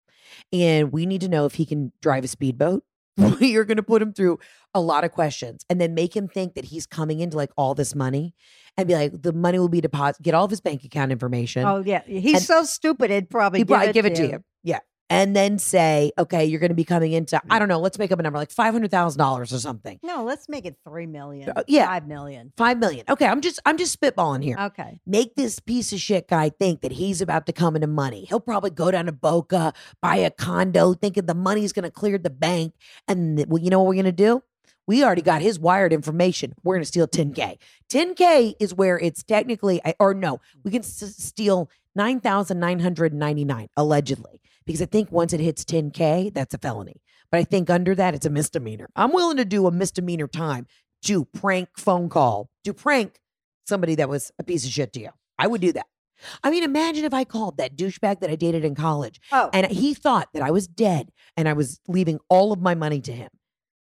And we need to know if he can drive a speedboat. You're going to put him through a lot of questions and then make him think that he's coming into like all this money and be like, the money will be deposited, get all of his bank account information. oh yeah he's And- so stupid he'd probably He give, probably give it to you. Yeah. And then say, okay, you're going to be coming into, I don't know, let's make up a number like $500,000 or something. no let's make it three million Uh, yeah. five million 5 million. Okay. I'm just, I'm just spitballing here. okay Make this piece of shit guy think that he's about to come into money. He'll probably go down to Boca, buy a condo, thinking the money's going to clear the bank. And well, you know what we're going to do? We already got his wired information. We're going to steal 10K. 10K is where it's technically, or no, we can s- steal 9,999 allegedly, because I think once it hits 10K, that's a felony. But I think under that, it's a misdemeanor. I'm willing to do a misdemeanor time, do prank phone call, do prank somebody that was a piece of shit to you. I would do that. I mean, imagine if I called that douchebag that I dated in college Oh, and he thought that I was dead and I was leaving all of my money to him.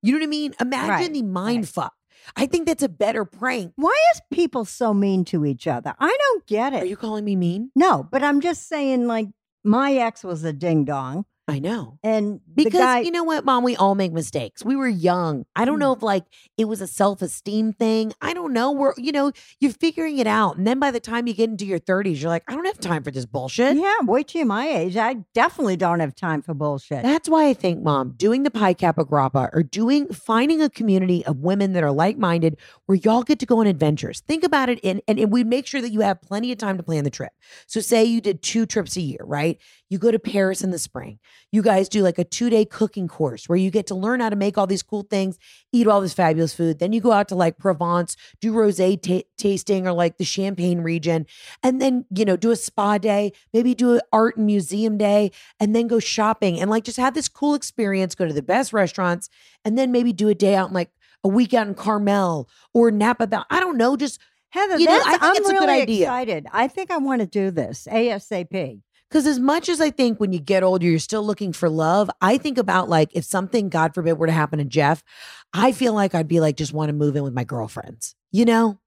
You know what I mean? Imagine Right, the mind right. fuck. I think that's a better prank. why is people so mean to each other? I don't get it. Are you calling me mean? no, but I'm just saying, like, my ex was a ding dong. I know. And Because guy, you know what, mom, we all make mistakes. We were young. I don't know Mm. if like it was a self-esteem thing. I don't know. We're you know, you're figuring it out. And then by the time you get into your 30s, you're like, I don't have time for this bullshit. yeah, wait till my age. I definitely don't have time for bullshit. That's why I think, mom, doing the Pi Kappa Grappa or doing finding a community of women that are like-minded where y'all get to go on adventures. Think about it and, and, and we make sure that you have plenty of time to plan the trip. So say you did two trips a year, right? You go to Paris in the spring. You guys do like a two-day cooking course where you get to learn how to make all these cool things, eat all this fabulous food. Then you go out to like Provence, do rosé ta- tasting or like the Champagne region, and then, you know, do a spa day, maybe do an art and museum day, and then go shopping and like just have this cool experience, go to the best restaurants, and then maybe do a day out in like a week out in Carmel or Napa Valley. I don't know, just Heather, You know, I think I'm it's a good really idea. excited. I think I want to do this ASAP. Because as much as I think when you get older, you're still looking for love, I think about like if something, God forbid, were to happen to Jeff, I feel like I'd be like, just want to move in with my girlfriends, you know?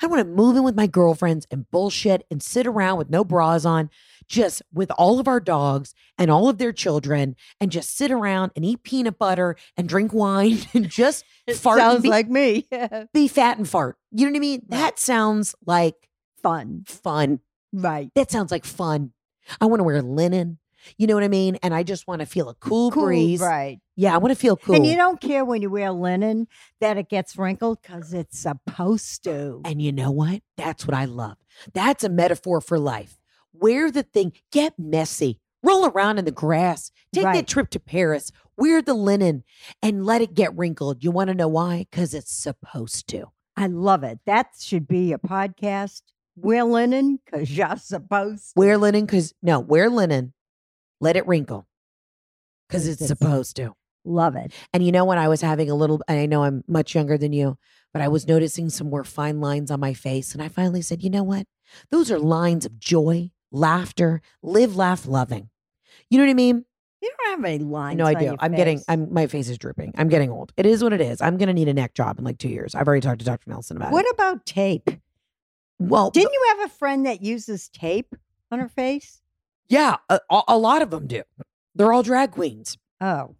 I want to move in with my girlfriends and bullshit and sit around with no bras on, just with all of our dogs and all of their children, and just sit around and eat peanut butter and drink wine and just fart. Sounds be, like me. be fat and fart. You know what I mean? That sounds like Fun. fun. Right. That sounds like fun. I want to wear linen. You know what I mean? And I just want to feel a cool, Cool. breeze. Right. Yeah, I want to feel cool. And you don't care when you wear linen that it gets wrinkled because it's supposed to. And you know what? That's what I love. That's a metaphor for life. Wear the thing, get messy, roll around in the grass, take Right. that trip to Paris, wear the linen, and let it get wrinkled. You want to know why? Because it's supposed to. I love it. That should be a podcast. Wear linen because you're supposed to. Wear linen because, no, wear linen, let it wrinkle because it's supposed to. Love it. And you know, when I was having a little, and I know I'm much younger than you, but I was noticing some more fine lines on my face. And I finally said, you know what? Those are lines of joy, laughter, live, laugh, loving. You know what I mean? You don't have any lines. no, I do. I'm getting. I'm, my face is drooping. I'm getting old. It is what it is. I'm going to need a neck job in like two years. I've already talked to Dr. Nelson about What it. about tape? Well, Didn't you have a friend that uses tape on her face? yeah, a, a lot of them do. They're all drag queens, Oh.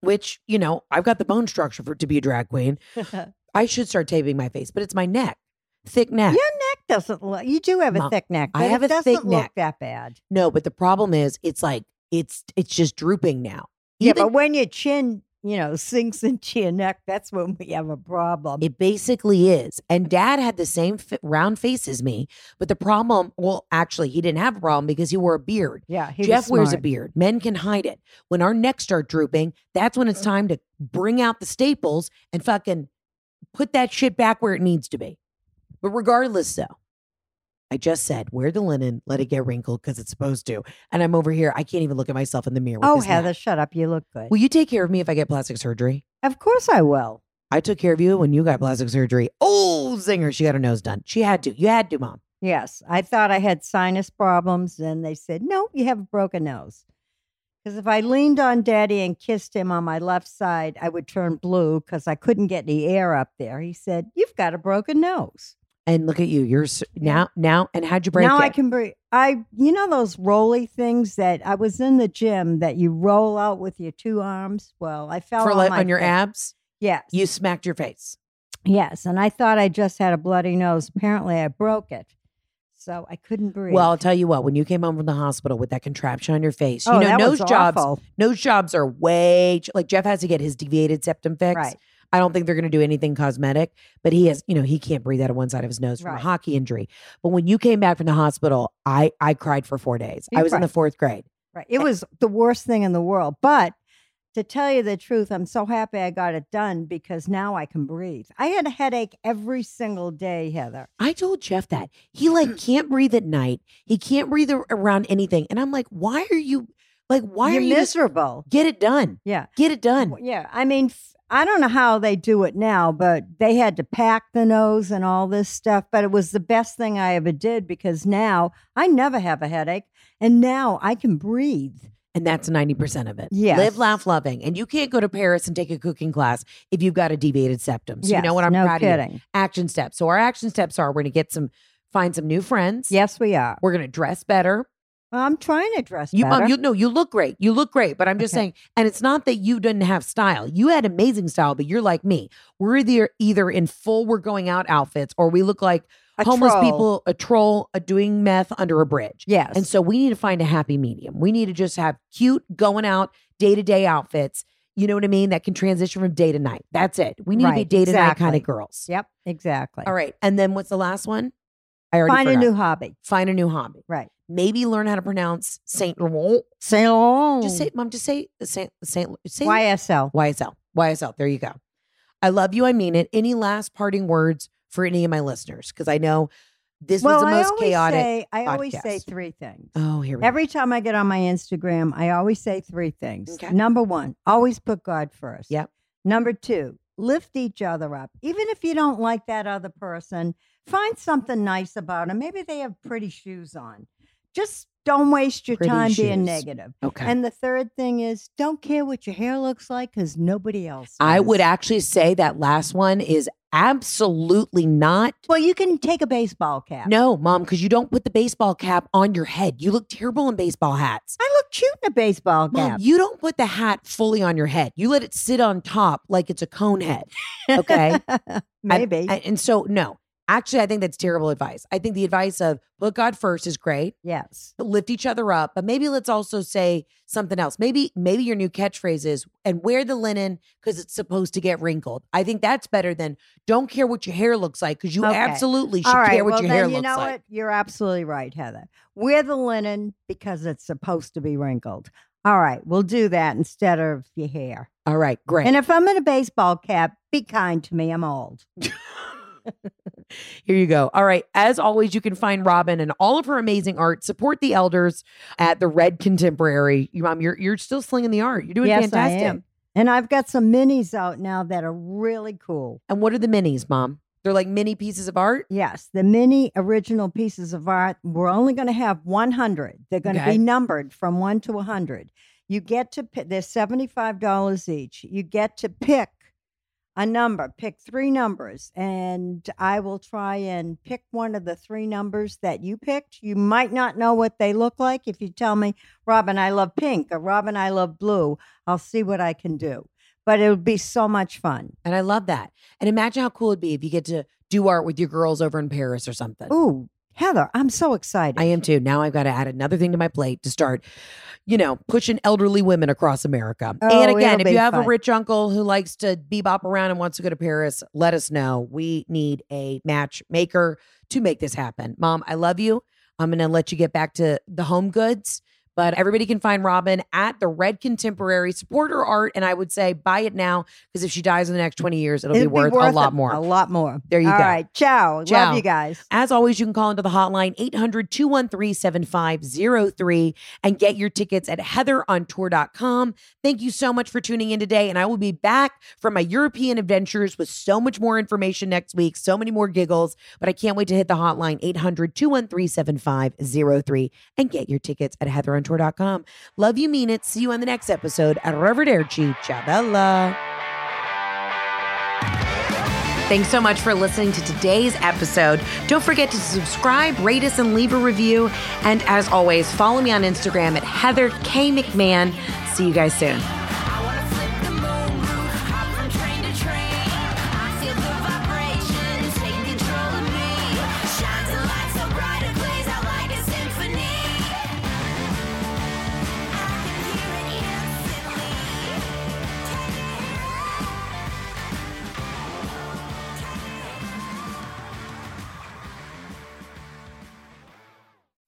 which, you know, I've got the bone structure for to be a drag queen. I should start taping my face, but it's my neck, thick neck. Your neck doesn't look. You do have a Mom, thick neck. I have a doesn't thick look neck. that bad. No, but the problem is, it's like it's it's just drooping now. Yeah, but when your chin, you know, sinks into your neck, that's when we have a problem. it basically is. And Dad had the same fi- round face as me, but the problem, well, actually, he didn't have a problem because he wore a beard. yeah, Jeff wears a beard. Men can hide it. When our necks start drooping, that's when it's time to bring out the staples and fucking put that shit back where it needs to be. But regardless, though, I just said, wear the linen, let it get wrinkled because it's supposed to. And I'm over here. I can't even look at myself in the mirror. Oh. Heather, shut up. You look good. Will you take care of me if I get plastic surgery? of course I will. I took care of you when you got plastic surgery. Oh, zinger. She got her nose done. She had to. You had to, mom. Yes, I thought I had sinus problems, and they said, no, you have a broken nose. Because if I leaned on daddy and kissed him on my left side, I would turn blue because I couldn't get any air up there. He said, You've got a broken nose. And look at you. You're s- now, now, and how'd you break now it? I can breathe. I, you know, those roly things that I was in the gym that you roll out with your two arms. Well, I fell For on, like on your face. abs, Yes. you smacked your face. yes. And I thought I just had a bloody nose. Apparently, I broke it. So I couldn't breathe. Well, I'll tell you what, when you came home from the hospital with that contraption on your face, oh, you know, nose jobs, nose jobs are way, like Jeff has to get his deviated septum fixed. Right. I don't think they're going to do anything cosmetic, but he has, you know, he can't breathe out of one side of his nose from Right. a hockey injury. But when you came back from the hospital, I, I cried for four days. You I was in the fourth grade. Right. It was the worst thing in the world. But to tell you the truth, I'm so happy I got it done because now I can breathe. I had a headache every single day, Heather. I told Jeff that he like can't breathe at night. He can't breathe around anything, and I'm like, why are you like? Why You're are you miserable? get it done? Yeah. Get it done. Yeah, I mean, f- I don't know how they do it now, but they had to pack the nose and all this stuff. But it was the best thing I ever did because now I never have a headache, and now I can breathe. And that's 90% of it. Yes. Live, laugh, loving. And you can't go to Paris and take a cooking class if you've got a deviated septum. So you know what? I'm no proud of kidding. Action steps. So our action steps are we're going to get some, find some new friends. Yes, we are. We're going to dress better. I'm trying to dress You, better. um, you no, you look great. You look great. But I'm just Okay. saying, and it's not that you didn't have style. You had amazing style, but you're like me. We're either either in full we're going out outfits or we look like A homeless troll. people, a troll, a doing meth under a bridge. yes. And so we need to find a happy medium. We need to just have cute going out day to day outfits. You know what I mean? That can transition from day to night. That's it. We need to be Right, day to night kind of girls. yep, exactly. All right. And then what's the last one? I already Find a new hobby. find a new hobby. Right. Maybe learn how to pronounce Saint Laurent. Saint Laurent. Just say, mom, just say Saint Saint say YSL. YSL. YSL. There you go. I love you. I mean it. Any last parting words for any of my listeners? Because I know this well, was the most always chaotic. say I always say three things. oh, here we go. Every time I get on my Instagram, I always say three things. Okay. Number one, always put God first. Yep. Number two, lift each other up. Even if you don't like that other person, find something nice about them. Maybe they have pretty shoes on. Just don't waste your Pretty time being shoes. negative. Okay. And the third thing is don't care what your hair looks like because nobody else. I does. would actually say that last one is absolutely not. Well, you can take a baseball cap. No, mom, because you don't put the baseball cap on your head. You look terrible in baseball hats. I look cute in a baseball cap. Mom, you don't put the hat fully on your head. You let it sit on top like it's a cone head. Okay. Maybe. And, and so, no, actually, I think that's terrible advice. I think the advice of put God first is great. yes. Lift each other up, but maybe let's also say something else. Maybe, maybe your new catchphrase is and wear the linen because it's supposed to get wrinkled. I think that's better than don't care what your hair looks like because you Okay. absolutely should right. care what well, your then hair you looks know like. what? You're absolutely right, Heather. Wear the linen because it's supposed to be wrinkled. All right. We'll do that instead of your hair. All right, great. And if I'm in a baseball cap, be kind to me. I'm old. Here you go. All right. As always, you can find Robin and all of her amazing art. Support the elders at the Red Contemporary. You, mom, you're you're still slinging the art. You're doing yes, fantastic. I am. And I've got some minis out now that are really cool. And what are the minis, mom? They're like mini pieces of art. Yes, the mini original pieces of art. We're only going to have 100. They're going to Okay. be numbered from 1 to 100. You get to pick, they're $75 each. You get to pick a number, pick three numbers, and I will try and pick one of the three numbers that you picked. You might not know what they look like. If you tell me, Robin, I love pink, or Robin, I love blue, I'll see what I can do. But it would be so much fun. And I love that. And imagine how cool it'd be if you get to do art with your girls over in Paris or something. Ooh, Heather, I'm so excited. I am too. Now I've got to add another thing to my plate to start, you know, pushing elderly women across America. Oh, and again, if you have a rich uncle who likes to bebop around and wants to go to Paris, let us know. We need a matchmaker to make this happen. Mom, I love you. I'm going to let you get back to the home goods. But everybody can find Robin at the Red Contemporary. Support her art, and I would say buy it now because if she dies in the next 20 years, it'll, be, worth a lot more. A lot more. There you All go. All right. Ciao. Ciao. Love you guys. As always, you can call into the hotline 800 213 7503 and get your tickets at heatherontour.com. Thank you so much for tuning in today. And I will be back from my European adventures with so much more information next week, so many more giggles. But I can't wait to hit the hotline 800 213 7503 and get your tickets at heatherontour.com. Love you, mean it. See you on the next episode. at Arrivederci. Ciao, Bella. Thanks so much for listening to today's episode. Don't forget to subscribe, rate us, and leave a review. And as always, follow me on Instagram at Heather K. McMahan. See you guys soon.